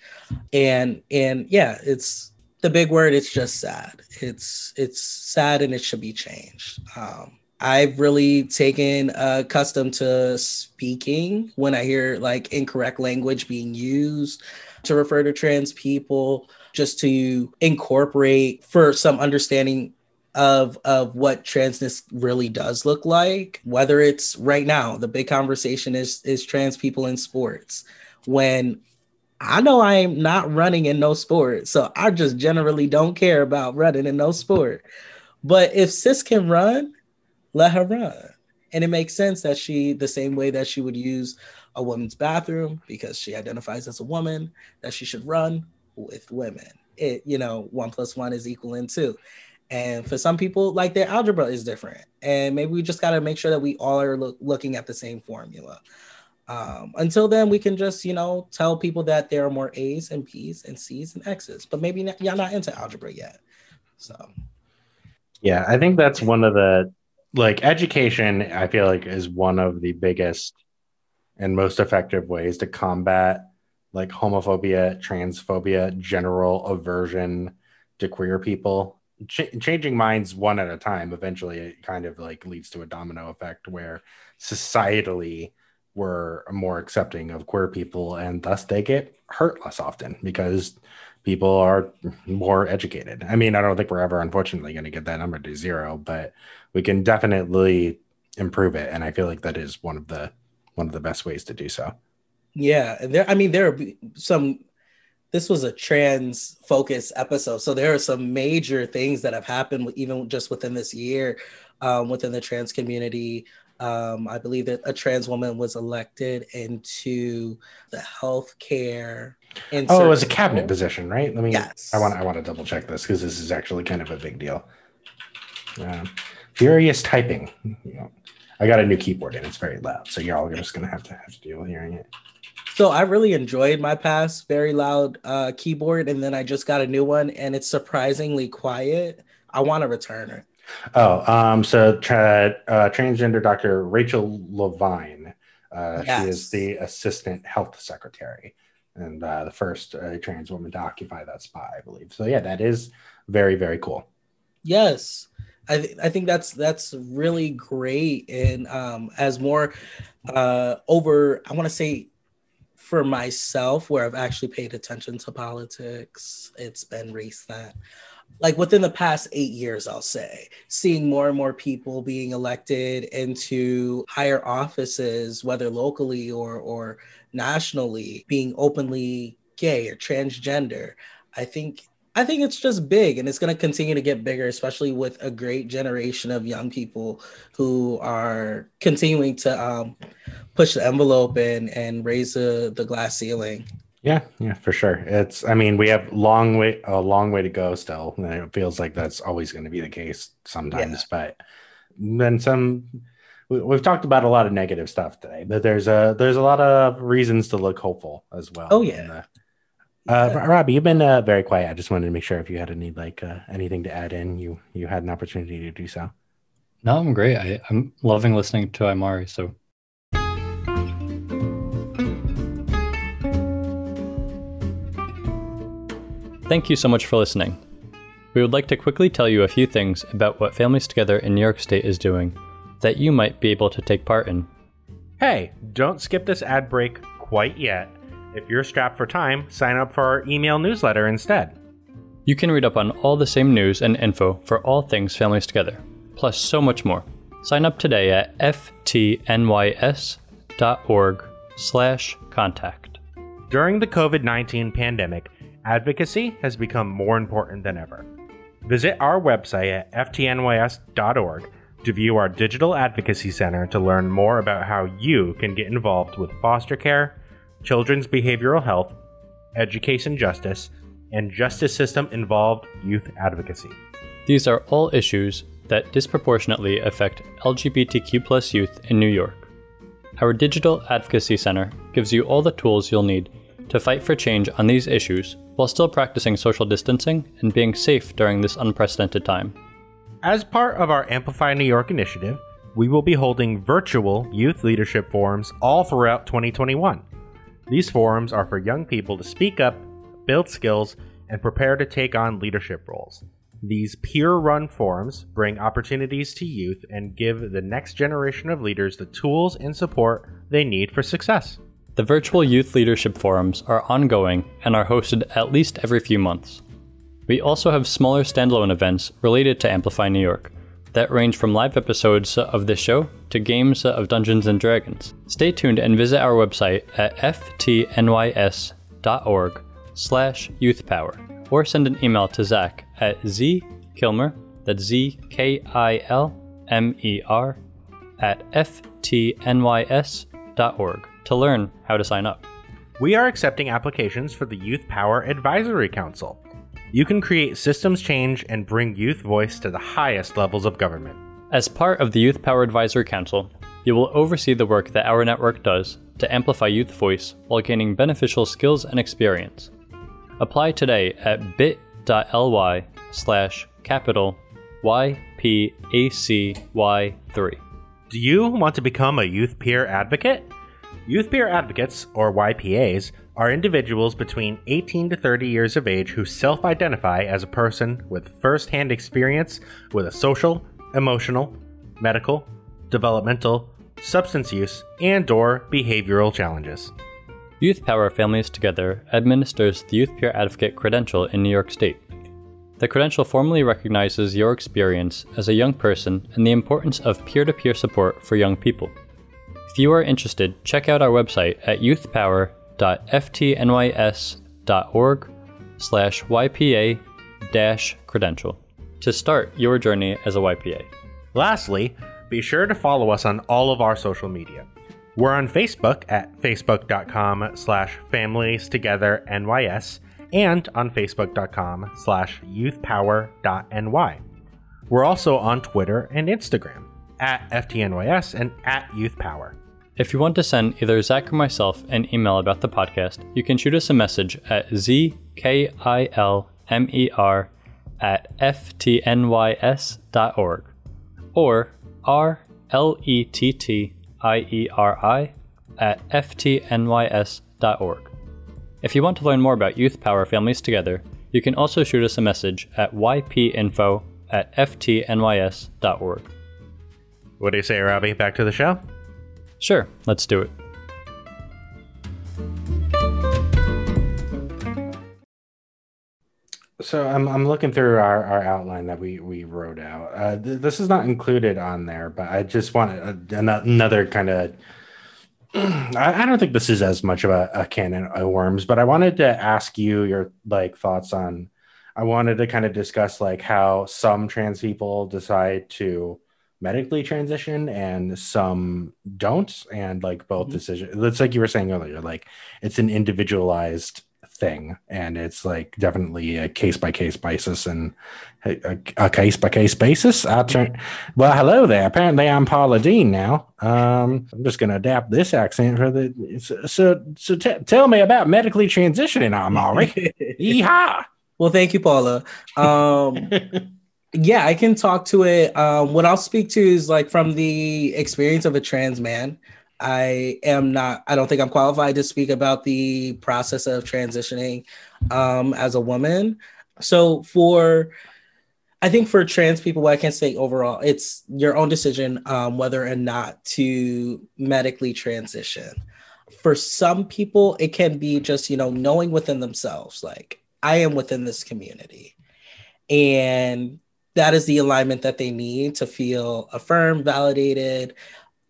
Speaker 3: And and yeah it's the big word it's just sad. It's it's sad and it should be changed. Um I've really taken a custom to speaking when I hear like incorrect language being used to refer to trans people, just to incorporate for some understanding of of what transness really does look like whether it's right now the big conversation is is trans people in sports. When i know i'm not running in no sport so i just generally don't care about running in no sport. But if sis can run let her run. And it makes sense that she the same way that she would use a woman's bathroom because she identifies as a woman that she should run with women. It you know one plus one is equal in two and for some people, like their algebra is different. And maybe we just got to make sure that we all are lo- looking at the same formula. Um, until then, we can just, you know, tell people that there are more A's and B's and C's and X's, but maybe not, y'all not into algebra yet. So,
Speaker 2: yeah, I think that's one of the like education, I feel like is one of the biggest and most effective ways to combat like homophobia, transphobia, general aversion to queer people ch- changing minds one at a time eventually it kind of like leads to a domino effect where societally we're more accepting of queer people and thus they get hurt less often because people are more educated. I mean i don't think we're ever unfortunately going to get that number to zero but we can definitely improve it and i feel like that is one of the one of the best ways to do so.
Speaker 3: Yeah there i mean there are some this was a trans focused episode. So there are some major things that have happened even just within this year um, within the trans community. Um, I believe that a trans woman was elected into the healthcare.
Speaker 2: Oh, it was a cabinet position, right? Let me.
Speaker 3: Yes.
Speaker 2: I want. I want to double check this because this is actually kind of a big deal. Um, furious typing. I got a new keyboard and it's very loud, so you're all just gonna have to have to deal with hearing it.
Speaker 3: So I really enjoyed my past very loud uh, keyboard, and then I just got a new one, and it's surprisingly quiet. I want to return it.
Speaker 2: Oh, um, so tra- uh, transgender Dr. Rachel Levine. Uh, yes. She is the assistant health secretary. and uh, the first uh, trans woman to occupy that spot, I believe. So yeah, that is very very cool.
Speaker 3: Yes. I, th- I think that's that's really great and um as more uh over I want to say for myself where I've actually paid attention to politics it's been recent. like within the past eight years, I'll say, seeing more and more people being elected into higher offices, whether locally or or nationally, being openly gay or transgender. I think I think it's just big and it's going to continue to get bigger, especially with a great generation of young people who are continuing to um, push the envelope and, and raise the, the glass ceiling.
Speaker 2: Yeah, yeah, for sure. It's I mean, we have long way a long way to go still. And it feels like that's always going to be the case sometimes, yeah. but then some we, we've talked about a lot of negative stuff today, but there's a there's a lot of reasons to look hopeful as well.
Speaker 3: Oh yeah.
Speaker 2: Uh. Robbie, you've been uh, very quiet. I just wanted to make sure if you had any like uh, anything to add in, you you had an opportunity to do so.
Speaker 1: No, I'm great. I, I'm loving listening to Imari. So Thank you so much for listening. We would like to quickly tell you a few things about what Families Together in New York State is doing that you might be able to take part in.
Speaker 2: Hey, don't skip this ad break quite yet. If you're strapped for time, sign up for our email newsletter instead.
Speaker 1: You can read up on all the same news and info for all things Families Together, plus so much more. Sign up today at ftnys.org slash contact.
Speaker 2: During the COVID-19 pandemic, advocacy has become more important than ever. Visit our website at ftnys.org to view our Digital Advocacy Center to learn more about how you can get involved with foster care, children's behavioral health, education justice, and justice system involved youth advocacy.
Speaker 1: These are all issues that disproportionately affect LGBTQ youth in New York. Our Digital Advocacy Center gives you all the tools you'll need to fight for change on these issues while still practicing social distancing and being safe during this unprecedented time.
Speaker 2: As part of our Amplify New York initiative, we will be holding virtual youth leadership forums all throughout 2021. These forums are for young people to speak up, build skills, and prepare to take on leadership roles. These peer run forums bring opportunities to youth and give the next generation of leaders the tools and support they need for success.
Speaker 1: The virtual youth leadership forums are ongoing and are hosted at least every few months. We also have smaller standalone events related to Amplify New York that range from live episodes of this show to games of Dungeons and Dragons. Stay tuned and visit our website at ftnys.org slash youthpower or send an email to Zach at zkilmer, that's Z-K-I-L-M-E-R, at ftnys.org to learn how to sign up.
Speaker 2: We are accepting applications for the Youth Power Advisory Council. You can create systems change and bring youth voice to the highest levels of government.
Speaker 1: As part of the Youth Power Advisory Council, you will oversee the work that our network does to amplify youth voice while gaining beneficial skills and experience. Apply today at bit.ly slash capital YPACY3.
Speaker 2: Do you want to become a youth peer advocate? Youth Peer Advocates, or YPAs, are individuals between 18 to 30 years of age who self identify as a person with first hand experience with a social, emotional, medical, developmental, substance use, and or behavioral challenges.
Speaker 1: Youth Power Families Together administers the Youth Peer Advocate credential in New York State. The credential formally recognizes your experience as a young person and the importance of peer to peer support for young people. If you are interested, check out our website at youthpower.ftnys.org slash YPA credential to start your journey as a YPA.
Speaker 2: Lastly, be sure to follow us on all of our social media. We're on Facebook at facebook.com slash families together NYS and on facebook.com slash youthpower.ny. We're also on Twitter and Instagram at FTNYS and at YouthPower.
Speaker 1: If you want to send either Zach or myself an email about the podcast, you can shoot us a message at zkilmer at ftnys.org or rlettieri at ftnys.org. If you want to learn more about Youth Power Families Together, you can also shoot us a message at ypinfo at ftnys.org.
Speaker 2: What do you say, Robbie? Back to the show?
Speaker 1: Sure, let's do it.
Speaker 2: So I'm I'm looking through our, our outline that we we wrote out. Uh, th- this is not included on there, but I just want a, another kind of. I, I don't think this is as much of a, a canon of worms, but I wanted to ask you your like thoughts on. I wanted to kind of discuss like how some trans people decide to medically transition and some don't, and like both mm-hmm. decisions. It's like you were saying earlier, like it's an individualized thing and it's like definitely a case by case basis and a, a case by case basis. I turn well hello there. Apparently i'm paula deen now. Um i'm just going to adapt this accent for the so so, so t- tell me about medically transitioning amari yeehaw!
Speaker 3: Well thank you paula. Um yeah i can talk to it um what i'll speak to is like from the experience of a trans man I am not, I don't think I'm qualified to speak about the process of transitioning um, as a woman. So, for, I think for trans people, I can say overall, it's your own decision um, whether or not to medically transition. For some people, it can be just, you know, knowing within themselves, like, I am within this community. And that is the alignment that they need to feel affirmed, validated,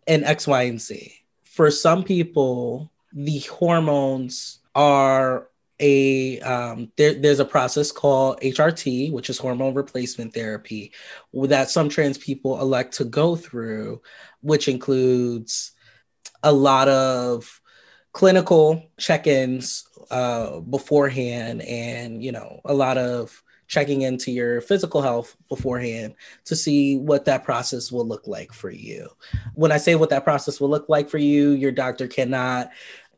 Speaker 3: and X, Y, and Z. For some people, the hormones are a um, there, there's a process called HRT, which is hormone replacement therapy, that some trans people elect to go through, which includes a lot of clinical check-ins uh, beforehand, and you know a lot of checking into your physical health beforehand to see what that process will look like for you. When I say what that process will look like for you, your doctor cannot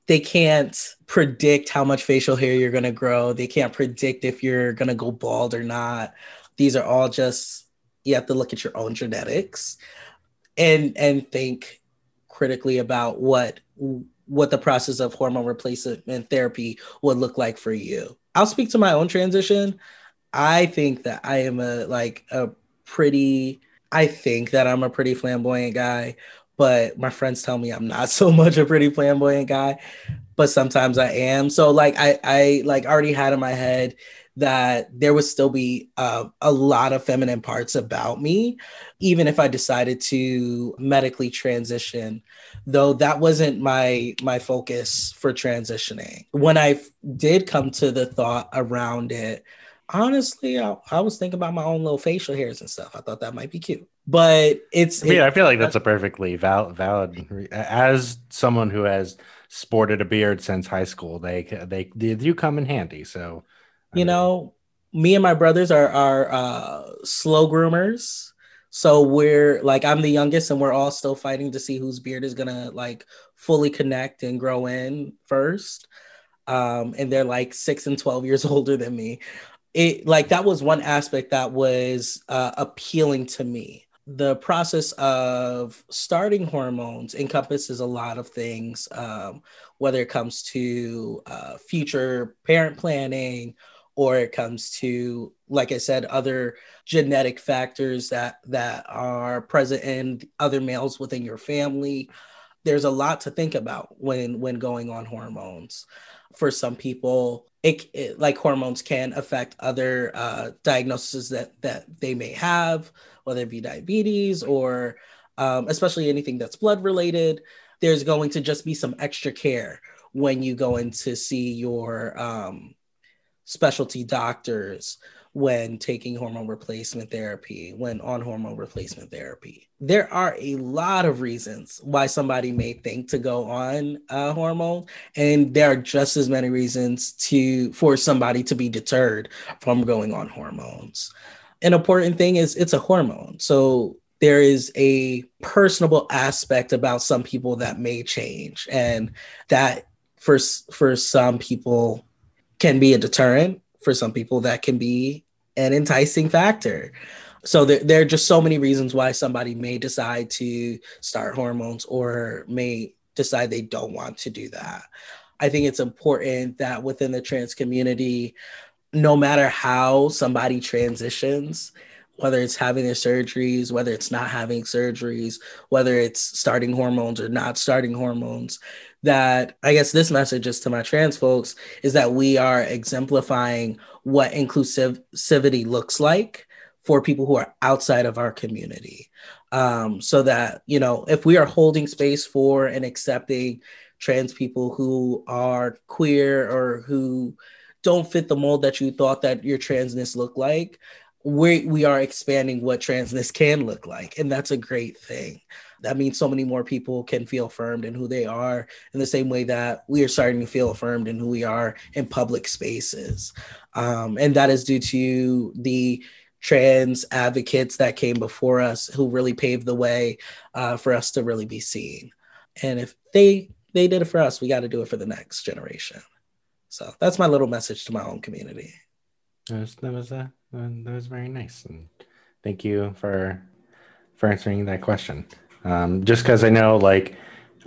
Speaker 3: they can't predict how much facial hair you're going to grow. They can't predict if you're going to go bald or not. These are all just you have to look at your own genetics and and think critically about what what the process of hormone replacement therapy would look like for you. I'll speak to my own transition. I think that I am a like a pretty I think that I'm a pretty flamboyant guy, but my friends tell me I'm not so much a pretty flamboyant guy, but sometimes I am. So like I I like already had in my head that there would still be uh, a lot of feminine parts about me, even if I decided to medically transition. Though that wasn't my my focus for transitioning. When I did come to the thought around it, honestly, I, I, was thinking about my own little facial hairs and stuff. I thought that might be cute, but it's.
Speaker 2: I mean, it, I feel like that's a perfectly valid, valid. As someone who has sported a beard since high school, they they, they do come in handy. So,
Speaker 3: you mean, know, me and my brothers are are uh, slow groomers. So we're like I'm the youngest, and we're all still fighting to see whose beard is gonna like fully connect and grow in first. Um, and they're like six and twelve years older than me it like that was one aspect that was uh, appealing to me. The process of starting hormones encompasses a lot of things um, whether it comes to uh, future parent planning or it comes to like i said other genetic factors that that are present in other males within your family. There's a lot to think about when when going on hormones for some people it, it, like hormones can affect other uh, diagnoses that that they may have, whether it be diabetes or um, especially anything that's blood related. There's going to just be some extra care when you go in to see your um, specialty doctors when taking hormone replacement therapy, when on hormone replacement therapy. There are a lot of reasons why somebody may think to go on a hormone, and there are just as many reasons to for somebody to be deterred from going on hormones. An important thing is it's a hormone. So there is a personable aspect about some people that may change and that for for some people can be a deterrent for some people that can be an enticing factor. So there, there are just so many reasons why somebody may decide to start hormones or may decide they don't want to do that. I think it's important that within the trans community, no matter how somebody transitions, whether it's having their surgeries, whether it's not having surgeries, whether it's starting hormones or not starting hormones, that I guess this message is to my trans folks is that we are exemplifying what inclusivity looks like for people who are outside of our community. Um, so that, you know, if we are holding space for and accepting trans people who are queer or who don't fit the mold that you thought that your transness looked like, we we are expanding what transness can look like, and that's a great thing. That means so many more people can feel affirmed in who they are, in the same way that we are starting to feel affirmed in who we are in public spaces, um, and that is due to the trans advocates that came before us who really paved the way uh, for us to really be seen. And if they they did it for us, we got to do it for the next generation. So that's my little message to my own community.
Speaker 2: That was very nice, and thank you for for answering that question. Um, just because I know, like,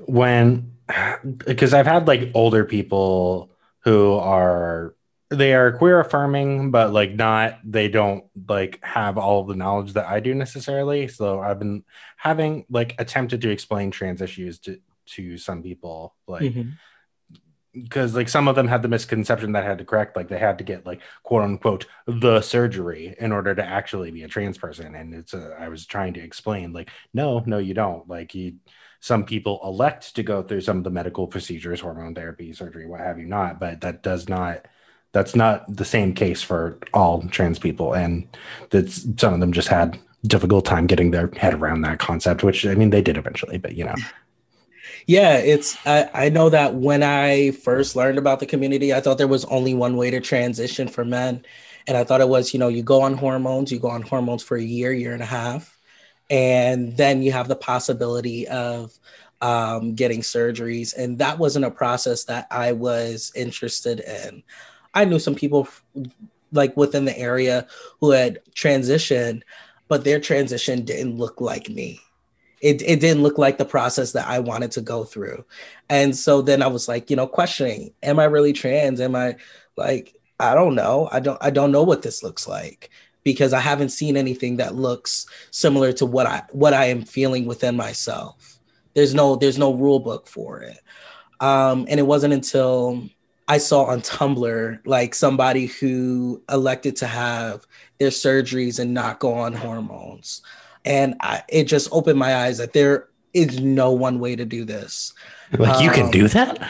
Speaker 2: when because I've had like older people who are they are queer affirming, but like not they don't like have all the knowledge that I do necessarily. So I've been having like attempted to explain trans issues to to some people, like. Mm-hmm because like some of them had the misconception that I had to correct like they had to get like quote unquote the surgery in order to actually be a trans person and it's a, I was trying to explain like no no you don't. Like you some people elect to go through some of the medical procedures hormone therapy surgery what have you not but that does not that's not the same case for all trans people and that some of them just had difficult time getting their head around that concept which i mean they did eventually but you know
Speaker 3: yeah, it's I, I know that when I first learned about the community, I thought there was only one way to transition for men. And I thought it was, you know, you go on hormones, you go on hormones for a year, year and a half, and then you have the possibility of um, getting surgeries. And that wasn't a process that I was interested in. I knew some people like within the area who had transitioned, but their transition didn't look like me it, it didn't look like the process that I wanted to go through. And so then I was like, you know, questioning, am I really trans? Am I like, I don't know. I don't I don't know what this looks like because I haven't seen anything that looks similar to what I what I am feeling within myself. There's no there's no rule book for it. Um, and it wasn't until I saw on Tumblr like somebody who elected to have their surgeries and not go on hormones and I, it just opened my eyes that there is no one way to do this.
Speaker 2: Like um, you can do um, that?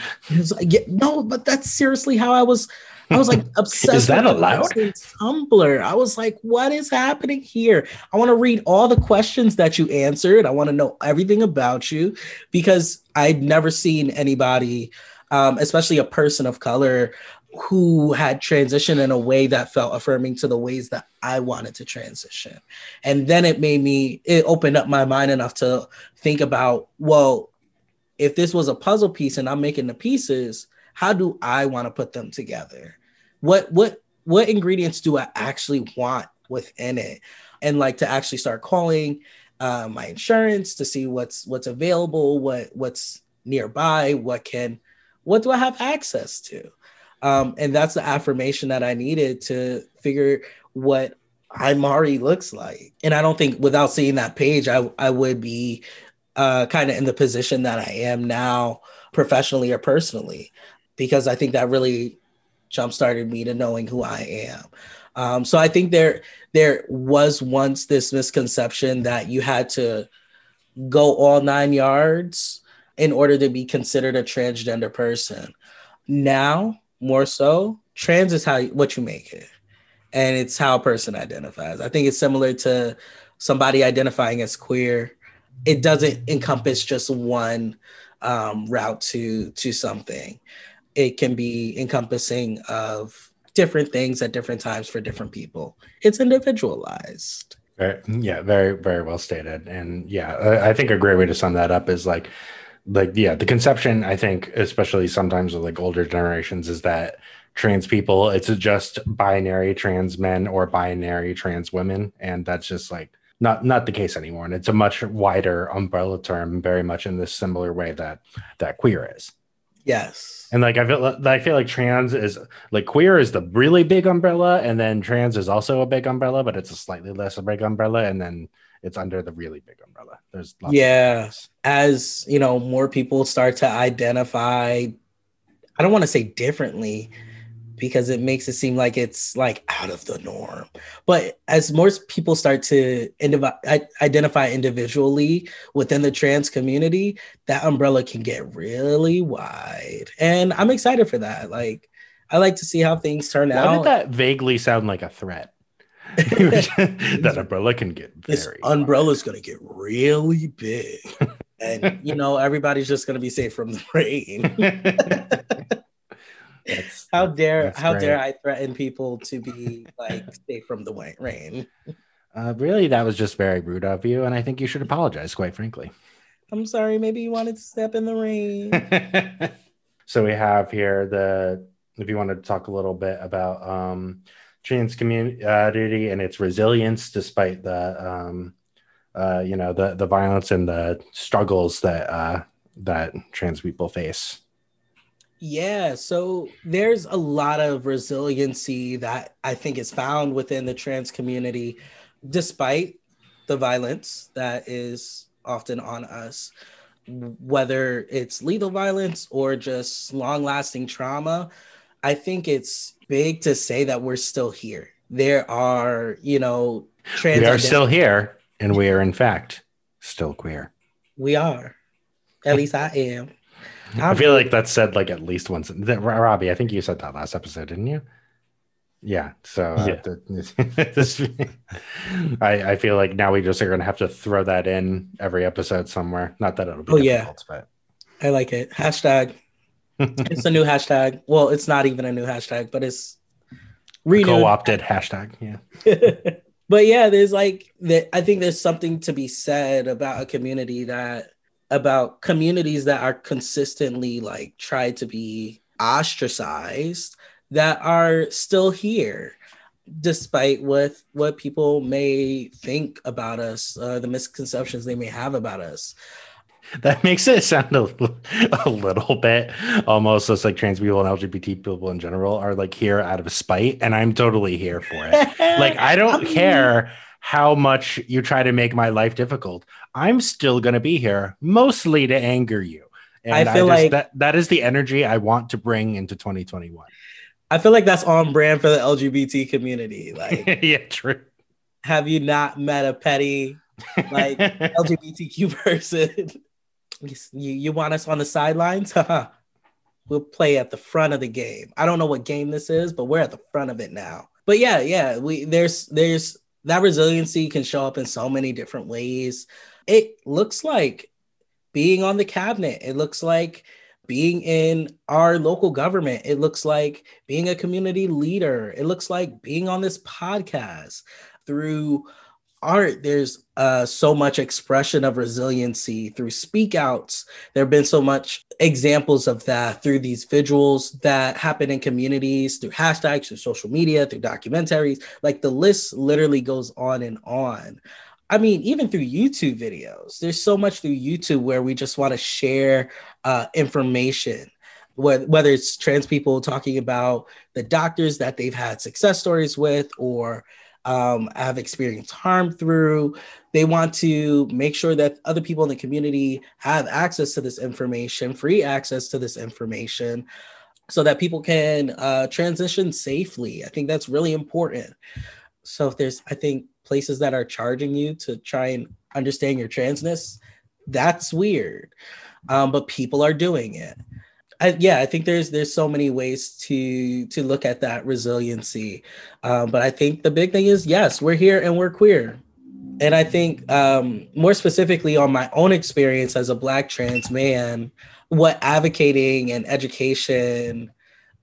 Speaker 3: Like, yeah, no, but that's seriously how I was. I was like obsessed.
Speaker 2: is that allowed?
Speaker 3: Tumblr. I was like, what is happening here? I want to read all the questions that you answered. I want to know everything about you because I'd never seen anybody, um, especially a person of color, who had transitioned in a way that felt affirming to the ways that I wanted to transition. And then it made me, it opened up my mind enough to think about, well, if this was a puzzle piece and I'm making the pieces, how do I want to put them together? What what what ingredients do I actually want within it? And like to actually start calling uh, my insurance to see what's what's available, what what's nearby, what can what do I have access to? Um, and that's the affirmation that I needed to figure what Imari looks like. And I don't think without seeing that page, I, I would be uh, kind of in the position that I am now, professionally or personally, because I think that really jump started me to knowing who I am. Um, so I think there there was once this misconception that you had to go all nine yards in order to be considered a transgender person. Now more so. Trans is how what you make it, and it's how a person identifies. I think it's similar to somebody identifying as queer. It doesn't encompass just one um, route to to something. It can be encompassing of different things at different times for different people. It's individualized.
Speaker 2: Yeah, very, very well stated. And yeah, I think a great way to sum that up is like like yeah the conception i think especially sometimes with like older generations is that trans people it's just binary trans men or binary trans women and that's just like not not the case anymore and it's a much wider umbrella term very much in this similar way that that queer is
Speaker 3: Yes.
Speaker 2: And like I feel I feel like trans is like queer is the really big umbrella, and then trans is also a big umbrella, but it's a slightly less a big umbrella, and then it's under the really big umbrella. There's lots
Speaker 3: yeah. As you know, more people start to identify. I don't want to say differently, because it makes it seem like it's like out of the norm. But as more people start to identify individually within the trans community, that umbrella can get really wide. And I'm excited for that. Like, I like to see how things turn
Speaker 2: Why
Speaker 3: out.
Speaker 2: did that vaguely sound like a threat? that umbrella can get very
Speaker 3: this is gonna get really big. and you know, everybody's just gonna be safe from the rain.
Speaker 2: That's,
Speaker 3: how dare how
Speaker 2: great.
Speaker 3: dare I threaten people to be like safe from the rain?
Speaker 2: Uh, really, that was just very rude of you, and I think you should apologize, quite frankly.
Speaker 3: I'm sorry, maybe you wanted to step in the rain.
Speaker 2: so we have here the if you want to talk a little bit about um, trans community and its resilience despite the um, uh, you know the the violence and the struggles that uh, that trans people face.
Speaker 3: Yeah, so there's a lot of resiliency that I think is found within the trans community, despite the violence that is often on us, whether it's lethal violence or just long lasting trauma. I think it's big to say that we're still here. There are, you know, trans.
Speaker 2: We are still here, and we are in fact still queer.
Speaker 3: We are. At least I am.
Speaker 2: I feel like that's said like at least once. Robbie, I think you said that last episode, didn't you? Yeah. So uh,
Speaker 1: Yeah.
Speaker 2: this, I, I feel like now we just are going to have to throw that in every episode somewhere. Not that it'll be
Speaker 3: Oh, yeah.
Speaker 2: but
Speaker 3: I like it. Hashtag. It's a new hashtag. Well, it's not even a new hashtag, but it's renewed.
Speaker 2: co-opted hashtag. Yeah.
Speaker 3: but yeah, there's like that. I think there's something to be said about a community that about communities that are consistently like tried to be ostracized that are still here despite what what people may think about us uh, the misconceptions they may have about us
Speaker 2: That makes it sound a, a little bit almost as like trans people and LGBT people in general are like here out of spite, and I'm totally here for it. like I don't
Speaker 3: um,
Speaker 2: care how much you try to make my life difficult. I'm still gonna be here, mostly to anger you. And
Speaker 3: I feel
Speaker 2: just-
Speaker 3: like-
Speaker 2: that that is the energy I want to bring into 2021.
Speaker 3: I feel like that's on brand for the LGBT community. Like,
Speaker 2: yeah, true.
Speaker 3: have you not met a petty like LGBTQ person? You you want us on the sidelines? We'll play at the front of the game. I don't know what game this is, but we're at the front of it now. But yeah, yeah, we there's there's that resiliency can show up in so many different ways. It looks like being on the cabinet. It looks like being in our local government. It looks like being a community leader. It looks like being on this podcast through art there's uh, so much expression of resiliency through speak outs. There have been so much examples of that through these visuals that happen in communities through hashtags through social media through documentaries. Like the list literally goes on and on. I mean even through youtube videos. There's so much through youtube where we just want to share uh, information. Whether, whether it's trans people talking about the doctors that they've had success stories with or um, have experienced harm through. They want to make sure that other people in the community have access to this information, free access to this information, so that people can uh, transition safely. I think that's really important. So if there's, I think, places that are charging you to try and understand your transness, that's weird. Um, but people are doing it. I, yeah, I think there's there's so many ways to to look at that resiliency, um, but I think the big thing is yes, we're here and we're queer, and I think um, more specifically on my own experience as a Black trans man, what advocating and education,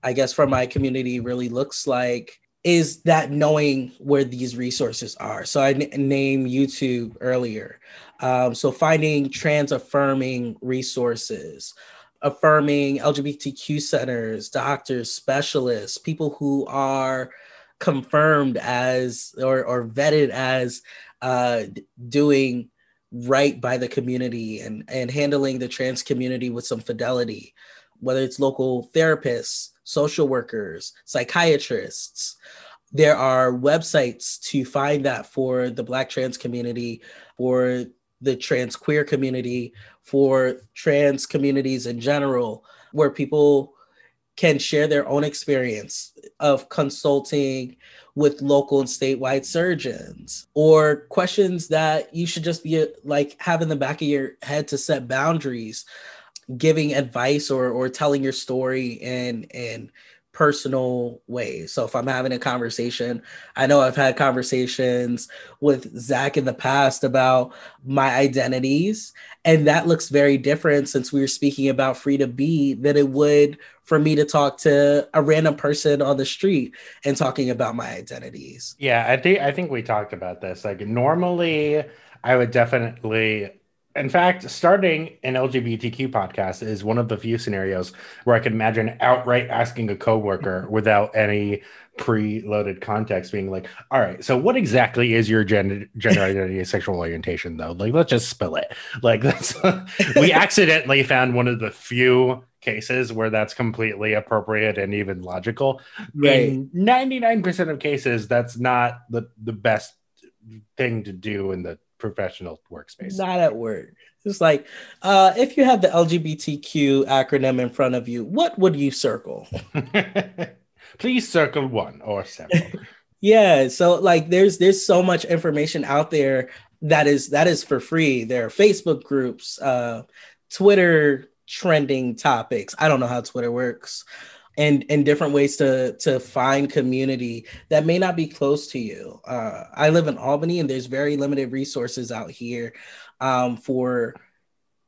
Speaker 3: I guess, for my community really looks like is that knowing where these resources are. So I n- named YouTube earlier, um, so finding trans affirming resources affirming LGBTQ centers, doctors, specialists, people who are confirmed as or, or vetted as uh, doing right by the community and, and handling the trans community with some fidelity. whether it's local therapists, social workers, psychiatrists. There are websites to find that for the Black trans community, for the trans queer community, for trans communities in general, where people can share their own experience of consulting with local and statewide surgeons or questions that you should just be like have in the back of your head to set boundaries giving advice or or telling your story and in personal ways. So if I'm having a conversation, I know I've had conversations with Zach in the past about my identities, and that looks very different since we were speaking about free to be than it would for me to talk to a random person on the street and talking about my identities.
Speaker 2: Yeah, I think I think we talked about this. Like normally I would definitely in fact, starting an LGBTQ podcast is one of the few scenarios where I can imagine outright asking a coworker without any preloaded context being like, all right, so what exactly is your gender, gender identity and sexual orientation though? Like, let's just spill it. Like that's, we accidentally found one of the few cases where that's completely appropriate and even logical. Right. In 99% of cases, that's not the, the best thing to do in the professional workspace.
Speaker 3: Not at work. It's like, uh, if you have the LGBTQ acronym in front of you, what would you circle?
Speaker 2: Please circle one or several.
Speaker 3: yeah. So like there's there's so much information out there that is that is for free. There are Facebook groups, uh, Twitter trending topics. I don't know how Twitter works. And, and different ways to to find community that may not be close to you. Uh, I live in Albany, and there's very limited resources out here um, for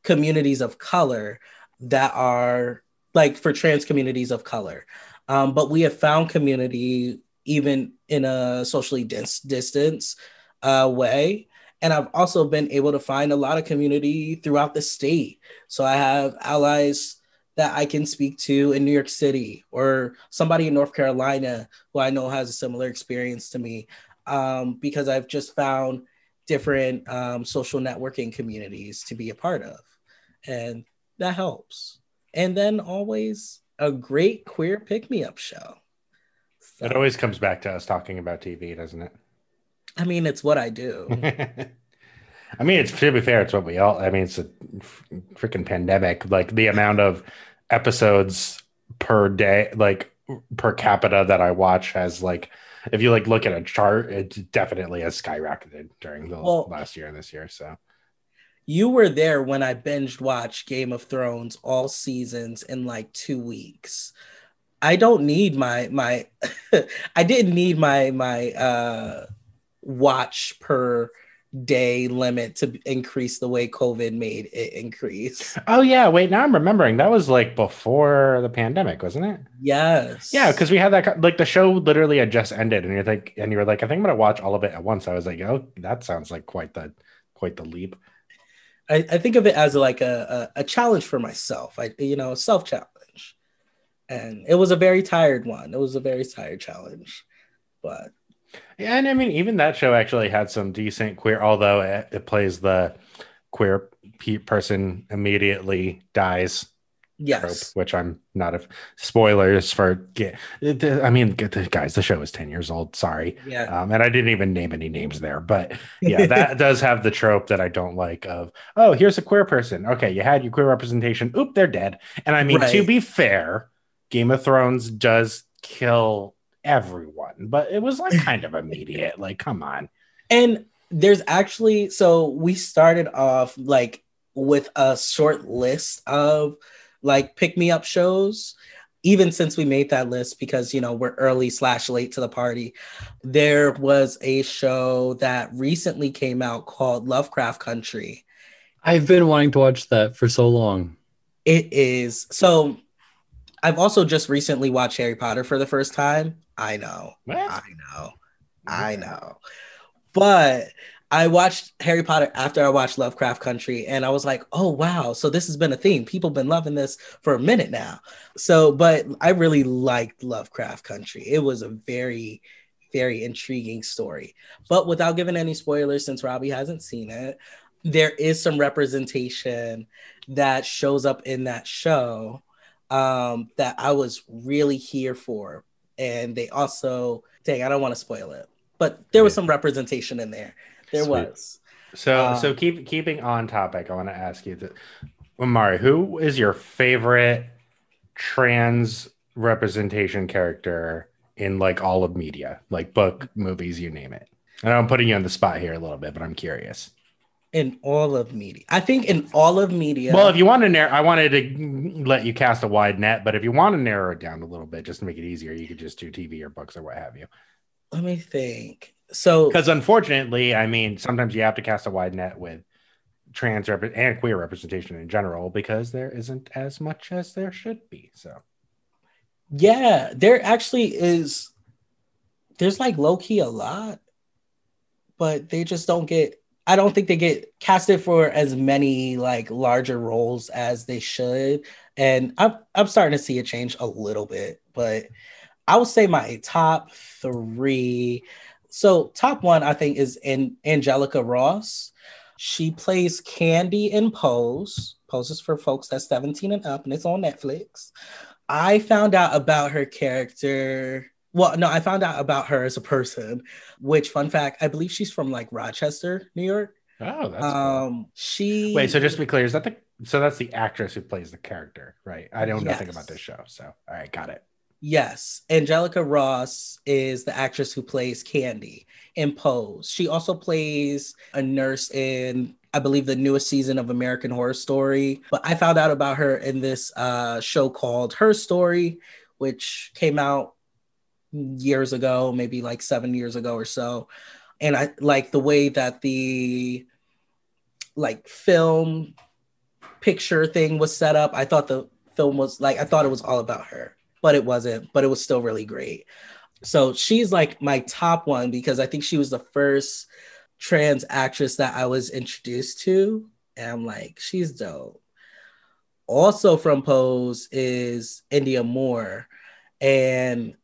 Speaker 3: communities of color that are like for trans communities of color. Um, but we have found community even in a socially dis- distance uh, way and I've also been able to find a lot of community throughout the state. So I have allies that I can speak to in New York City or somebody in North Carolina who I know has a similar experience to me um, because I've just found different um, social networking communities to be a part of. And that helps. And then always a great queer pick me up show.
Speaker 2: So, it always comes back to us talking about TV, doesn't it?
Speaker 3: I mean, it's what I do.
Speaker 2: I mean, it's to be fair, it's what we all. I mean, it's a freaking pandemic. Like the amount of episodes per day, like per capita that I watch has like, if you like look at a chart, it definitely has skyrocketed during the well, last year and this year. So
Speaker 3: you were there when I binged watched Game of Thrones all seasons in like two weeks. I don't need my my I didn't need my my uh watch per day limit to increase the way COVID made it increase.
Speaker 2: Oh yeah, wait, now I'm remembering that was like before the pandemic, wasn't it?
Speaker 3: Yes.
Speaker 2: Yeah, because we had that like the show literally had just ended, and you're like, and you were like, I think I'm gonna watch all of it at once. I was like, oh, that sounds like quite the quite the leap.
Speaker 3: I, I think of it as like a, a, a challenge for myself. I you know self challenge, and it was a very tired one. It was a very tired challenge, but
Speaker 2: yeah, and I mean, even that show actually had some decent queer, although it, it plays the queer person immediately dies.
Speaker 3: Yes,
Speaker 2: trope, which I'm not a spoilers for. Get, I mean, the, guys, the show is ten years old. Sorry,
Speaker 3: yeah,
Speaker 2: um, and I didn't even name any names there, but yeah, that does have the trope that I don't like. Of oh, here's a queer person. Okay, you had your queer representation. Oop, they're dead. And I mean, right. to be fair, Game of Thrones does kill everyone, but it was like kind of immediate. Like, come on.
Speaker 3: And there's actually so we started off like with a short list of like pick me up shows even since we made that list because you know we're early slash late to the party there was a show that recently came out called lovecraft country
Speaker 1: i've been wanting to watch that for so long
Speaker 3: it is so i've also just recently watched harry potter for the first time I know. What? I know. I know. But I watched Harry Potter after I watched Lovecraft Country, and I was like, oh, wow. So this has been a theme. People have been loving this for a minute now. So, but I really liked Lovecraft Country. It was a very, very intriguing story. But without giving any spoilers, since Robbie hasn't seen it, there is some representation that shows up in that show um, that I was really here for. And they also, dang, I don't want to spoil it, but there was some representation in there. There
Speaker 2: Sweet.
Speaker 3: was.
Speaker 2: So,
Speaker 3: Um,
Speaker 2: so keep keeping on topic. I want to ask you that, Amari, who is your favorite trans representation character in like all of media, like book, movies, you name it? And I'm putting you on the spot here a little bit, but I'm curious.
Speaker 3: In all of media. I think in all of media.
Speaker 2: Well, if you want to narrow, I wanted to let you cast a wide net, but if you want to narrow it down a little bit, just to make it easier, you could just do TV or books or what have you.
Speaker 3: let me think. So
Speaker 2: Because unfortunately, I mean, sometimes you have to cast a wide net with trans rep- and queer representation in general because there isn't as much as there should be. So,
Speaker 3: Yeah, there actually is. There's like low key a lot, but they just don't get. I don't think they get casted for as many like larger roles as they should, and I'm I'm starting to see a change a little bit. But I would say my top three. So top one I think is in Angelica Ross. She plays Candy in Pose. Pose is for folks that's 17 and up, and it's on Netflix. I found out about her character. Well, no, I found out about her as a person, which fun fact, I believe she's from like Rochester, New York.
Speaker 2: oh, that's
Speaker 3: Um, she.
Speaker 2: Wait, so just to be clear, is that the so that's the actress who plays the character, right? I know nothing
Speaker 3: Yes.
Speaker 2: about this show, so all right, got it.
Speaker 3: Yes, Angelica Ross is the actress who plays Candy in Pose. She also plays a nurse in, I believe, the newest season of American Horror Story. But I found out about her in this uh, show called Her Story, which came out years ago, maybe like seven years ago or so. And I like the way that the like film picture thing was set up. I thought the film was like, I thought it was all about her but it wasn't, but it was still really great. So she's like my top one because I think she was the first trans actress that I was introduced to. And I'm like, she's dope. Also from Pose is Indya Moore. And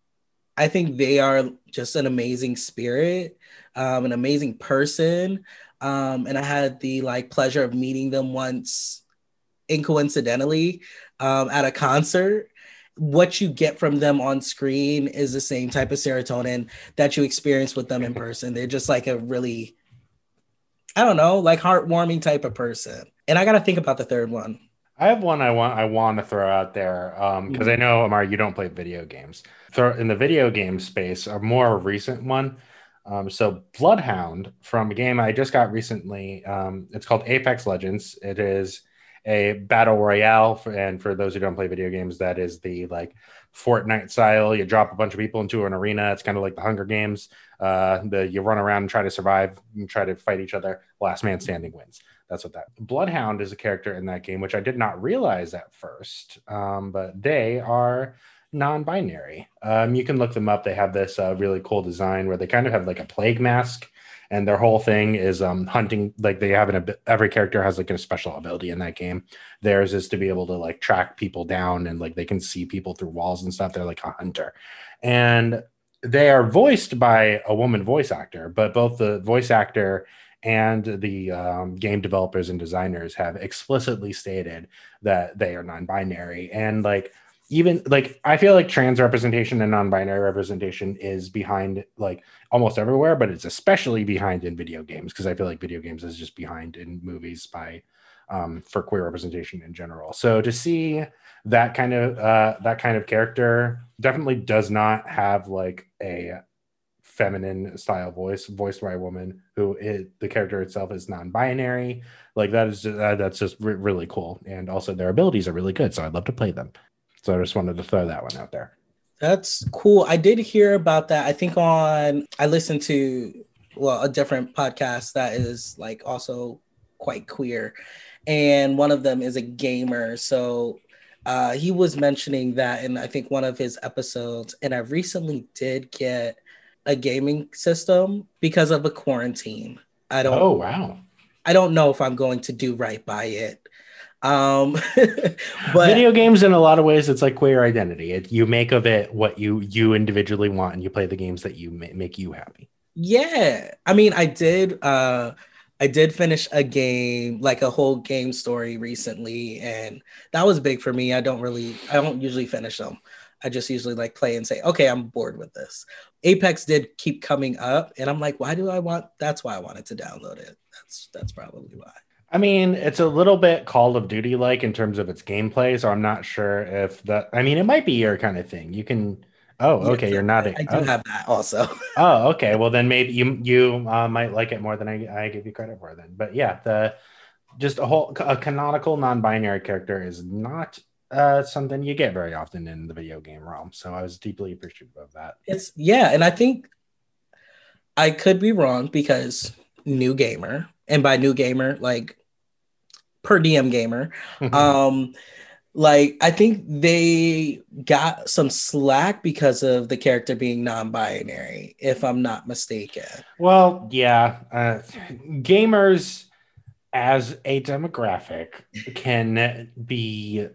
Speaker 3: I think they are just an amazing spirit, um, an amazing person. Um, and I had the like pleasure of meeting them once incoincidentally um, at a concert what you get from them on screen is the same type of serotonin that you experience with them in person. They're just like a really, I don't know, like heartwarming type of person. And I got to think about the third one.
Speaker 2: I have one I want I want to throw out there because I know Amar, you don't play video games. In the video game space, a more recent one. Um, so Bloodhound from a game I just got recently. Um, it's called Apex Legends. It is a battle royale, for, and for those who don't play video games, that is the like Fortnite style. You drop a bunch of people into an arena. It's kind of like the Hunger Games. Uh, the you run around and try to survive and try to fight each other. Last man standing wins. That's what that. Bloodhound is a character in that game, which I did not realize at first. Um, but they are non-binary. Um, you can look them up. They have this uh, really cool design where they kind of have like a plague mask, and their whole thing is um, hunting. Like they have an every character has like a special ability in that game. Theirs is to be able to like track people down and like they can see people through walls and stuff. They're like a hunter, and they are voiced by a woman voice actor. But both the voice actor and the um, game developers and designers have explicitly stated that they are non-binary and like even like i feel like trans representation and non-binary representation is behind like almost everywhere but it's especially behind in video games because i feel like video games is just behind in movies by um, for queer representation in general. So to see that kind of uh, that kind of character definitely does not have like a feminine style voice voiced by a woman who is the character itself is non-binary. Like that is just, uh, that's just re- really cool. And also their abilities are really good so i'd love to play them so i just wanted to throw that one out there
Speaker 3: That's cool. I did hear about that. I think on I listened to well a different podcast that is like also quite queer, and one of them is a gamer. So uh, he was mentioning that in I think one of his episodes, and I recently did get a gaming system because of a quarantine. I don't.
Speaker 2: oh wow
Speaker 3: I don't know if I'm going to do right by it. Um, but
Speaker 2: video games in a lot of ways it's like queer identity it, you make of it what you you individually want and you play the games that you ma- make you happy
Speaker 3: Yeah. I mean, I did uh I did finish a game, like a whole game story recently, and that was big for me. I don't really, I don't usually finish them. I just usually like play and say, okay, I'm bored with this. Apex did keep coming up, and I'm like, why do I want? That's why I wanted to download it. That's that's probably why.
Speaker 2: I mean, it's a little bit Call of Duty like in terms of its gameplay, so I'm not sure if that. I mean, it might be your kind of thing. You can. Oh, okay. You're not.
Speaker 3: I do
Speaker 2: oh.
Speaker 3: have that also.
Speaker 2: oh, okay. Well, then maybe you you uh, might like it more than I, I give you credit for. Then, but yeah, the just a whole a canonical non-binary character is not uh, something you get very often in the video game realm. So I was deeply appreciative of that.
Speaker 3: It's yeah, and I think I could be wrong because new gamer, and by new gamer, like per DM gamer, um, like I think they got some slack because of the character being non-binary, if I'm not mistaken.
Speaker 2: Well, yeah, uh, gamers as a demographic can be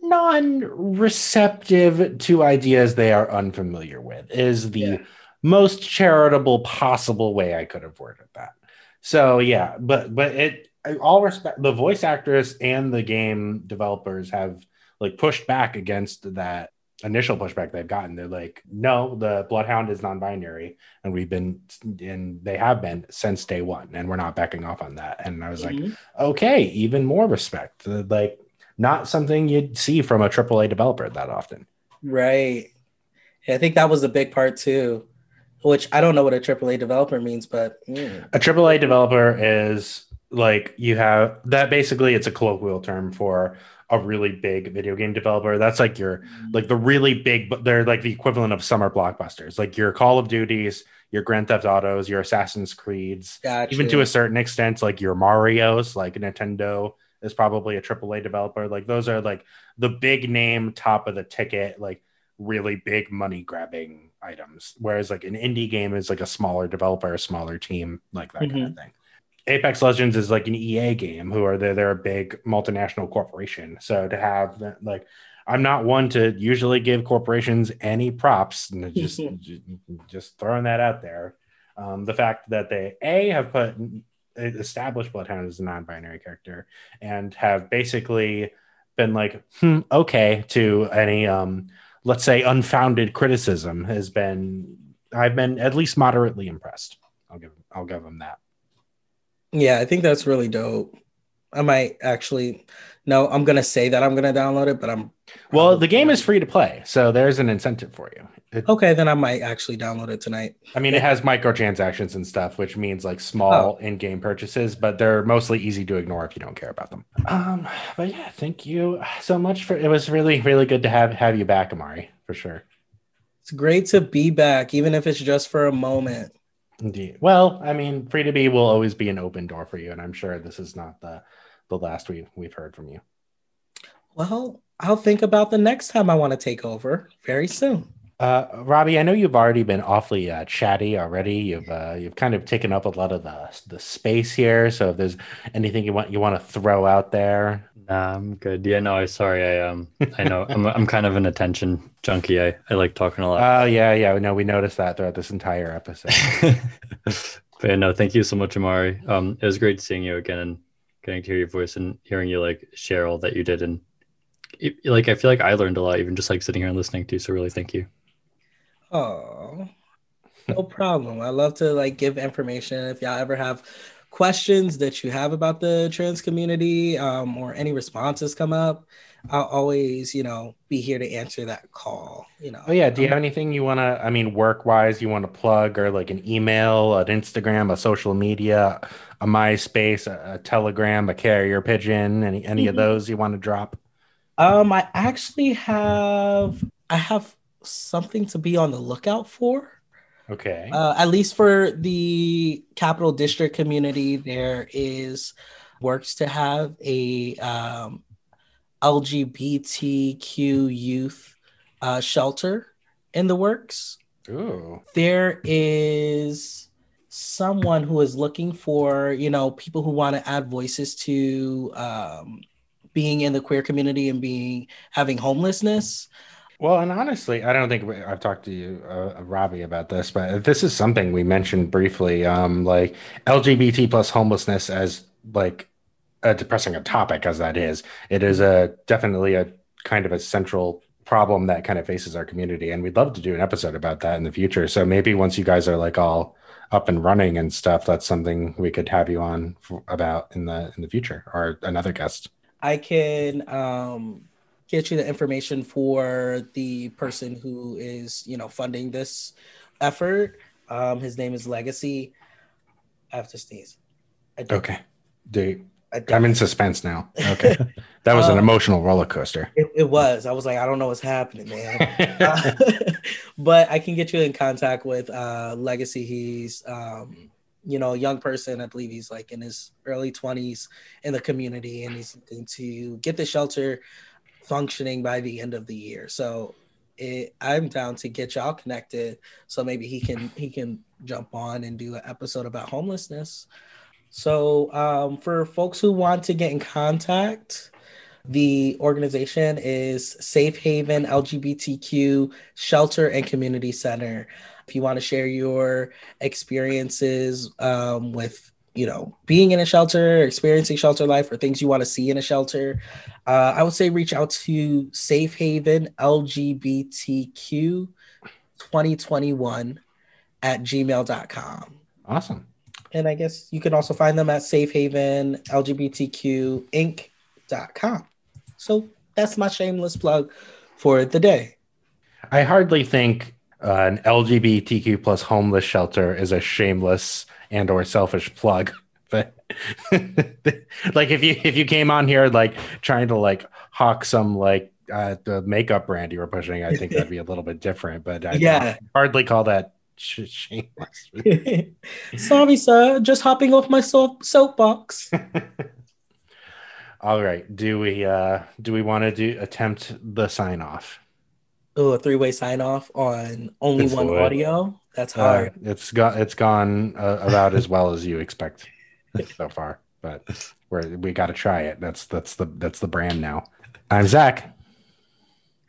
Speaker 2: non-receptive to ideas they are unfamiliar with is the yeah. most charitable possible way I could have worded that. So yeah, but but it all respect the voice actress and the game developers have like pushed back against that initial pushback they've gotten. They're like, no, the Bloodhound is non-binary, and we've been and they have been since day one, and we're not backing off on that. And I was mm-hmm. like, okay, even more respect. Like not something you'd see from a AAA developer that often.
Speaker 3: Right. I think that was a big part too, which I don't know what a AAA developer means, but
Speaker 2: mm. a AAA developer is like you have that basically it's a colloquial term for a really big video game developer. That's like your mm. like the really big, but they're like the equivalent of summer blockbusters, like your Call of Duties, your Grand Theft Autos, your Assassin's Creeds, gotcha. even to a certain extent, like your Mario's, like Nintendo is probably a AAA developer. Like those are like the big name, top of the ticket, like really big money grabbing items. Whereas like an indie game is like a smaller developer, a smaller team, like that mm-hmm. kind of thing. Apex Legends is like an EA game who are they're, they're a big multinational corporation. So to have that, like, I'm not one to usually give corporations any props, and just just throwing that out there. Um, the fact that they a have put established Bloodhound as a non-binary character and have basically been like, hmm, okay, to any um, let's say unfounded criticism has been I've been at least moderately impressed. I'll give I'll give them that.
Speaker 3: Yeah, I think that's really dope. I might actually no, I'm gonna say that I'm gonna download it, but I'm
Speaker 2: well. The game is free to play, so there's an incentive for you.
Speaker 3: It, okay, then I might actually download it tonight.
Speaker 2: I mean, it has microtransactions and stuff, which means like small oh. in-game purchases, but they're mostly easy to ignore if you don't care about them. Um, but yeah, thank you so much for. It was really, really good to have have you back, Amari, for sure.
Speaker 3: It's great to be back, even if it's just for a moment.
Speaker 2: Indeed. Well, I mean, free to be will always be an open door for you, and I'm sure this is not the the last we we've heard from you.
Speaker 3: Well, I'll think about the next time I want to take over very soon.
Speaker 2: Uh, Robbie, I know you've already been awfully uh, chatty already. You've uh, you've kind of taken up a lot of the the space here. So if there's anything you want you want to throw out there,
Speaker 1: I'm good. Yeah, no, I sorry. I um, I know I'm I'm kind of an attention junkie. I I like talking a lot.
Speaker 2: Oh yeah, yeah. No, we noticed that throughout this entire episode.
Speaker 1: but yeah, no, thank you so much, Amari. Um, it was great seeing you again and getting to hear your voice and hearing you like share all that you did and it, like I feel like I learned a lot even just like sitting here and listening to you. So really, thank you.
Speaker 3: Oh, no problem. I love to like give information. If y'all ever have questions that you have about the trans community um, or any responses come up, I'll always, you know, be here to answer that call. You know.
Speaker 2: Oh yeah. Do you have anything you want to? I mean, work wise, you want to plug or like an email, an Instagram, a social media, a MySpace, a, a Telegram, a carrier pigeon, any any mm-hmm. of those you want to drop?
Speaker 3: Um, I actually have I have something to be on the lookout for.
Speaker 2: Okay.
Speaker 3: Uh, at least for the Capital District community, there is works to have a um, LGBTQ youth uh, shelter in the works.
Speaker 2: Ooh.
Speaker 3: There is someone who is looking for, you know, people who want to add voices to um, being in the queer community and being having homelessness.
Speaker 2: Well, and honestly, I don't think I've talked to you, uh, Robbie, about this, but this is something we mentioned briefly. Um, like LGBT plus homelessness as like a depressing a topic as that is, it is a definitely a kind of a central problem that kind of faces our community, and we'd love to do an episode about that in the future. So maybe once you guys are like all up and running and stuff, that's something we could have you on for, about in the in the future, or another guest.
Speaker 3: I can um, get you the information for the person who is, you know, funding this effort. Um, his name is Legacy. I have to sneeze.
Speaker 2: I okay. Do I am in suspense now. Okay. That was um, an emotional roller coaster.
Speaker 3: It, it, was. I was like, I don't know what's happening, man. uh, but I can get you in contact with uh, Legacy. He's, um, you know, a young person. I believe he's like in his early 20s in the community, and he's looking to get the shelter functioning by the end of the year. So it, I'm down to get y'all connected. So maybe he can he can jump on and do an episode about homelessness. So um, for folks who want to get in contact, the organization is Safe Haven LGBTQ Shelter and Community Center. If you want to share your experiences um, with you know, being in a shelter, experiencing shelter life, or things you want to see in a shelter, uh, I would say reach out to Safe Haven LGBTQ 2021 at gmail.com.
Speaker 2: Awesome.
Speaker 3: And I guess you can also find them at Safe Haven LGBTQ Inc.com. So that's my shameless plug for the day.
Speaker 2: I hardly think uh, an LGBTQ plus homeless shelter is a shameless and or selfish plug. But like if you if you came on here like trying to like hawk some like uh, the makeup brand you were pushing i think that'd be a little bit different but I
Speaker 3: yeah.
Speaker 2: hardly call that sh- shameless.
Speaker 3: Sorry sir just hopping off my soap soapbox.
Speaker 2: All right do we uh do we want to do attempt the sign off
Speaker 3: oh a three-way sign off on only it's one audio that's hard.
Speaker 2: Uh, it's got it's gone uh, about as well as you expect so far, but we're we got to try it. That's that's the that's the brand now. I'm Zach.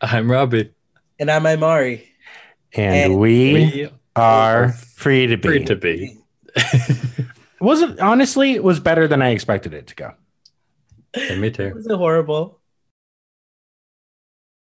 Speaker 1: I'm Robbie.
Speaker 3: And I'm Imari.
Speaker 2: And, and we, we, are free to be.
Speaker 1: Free to be.
Speaker 2: wasn't honestly it was better than I expected it to go.
Speaker 1: Yeah, me too.
Speaker 3: Was it horrible?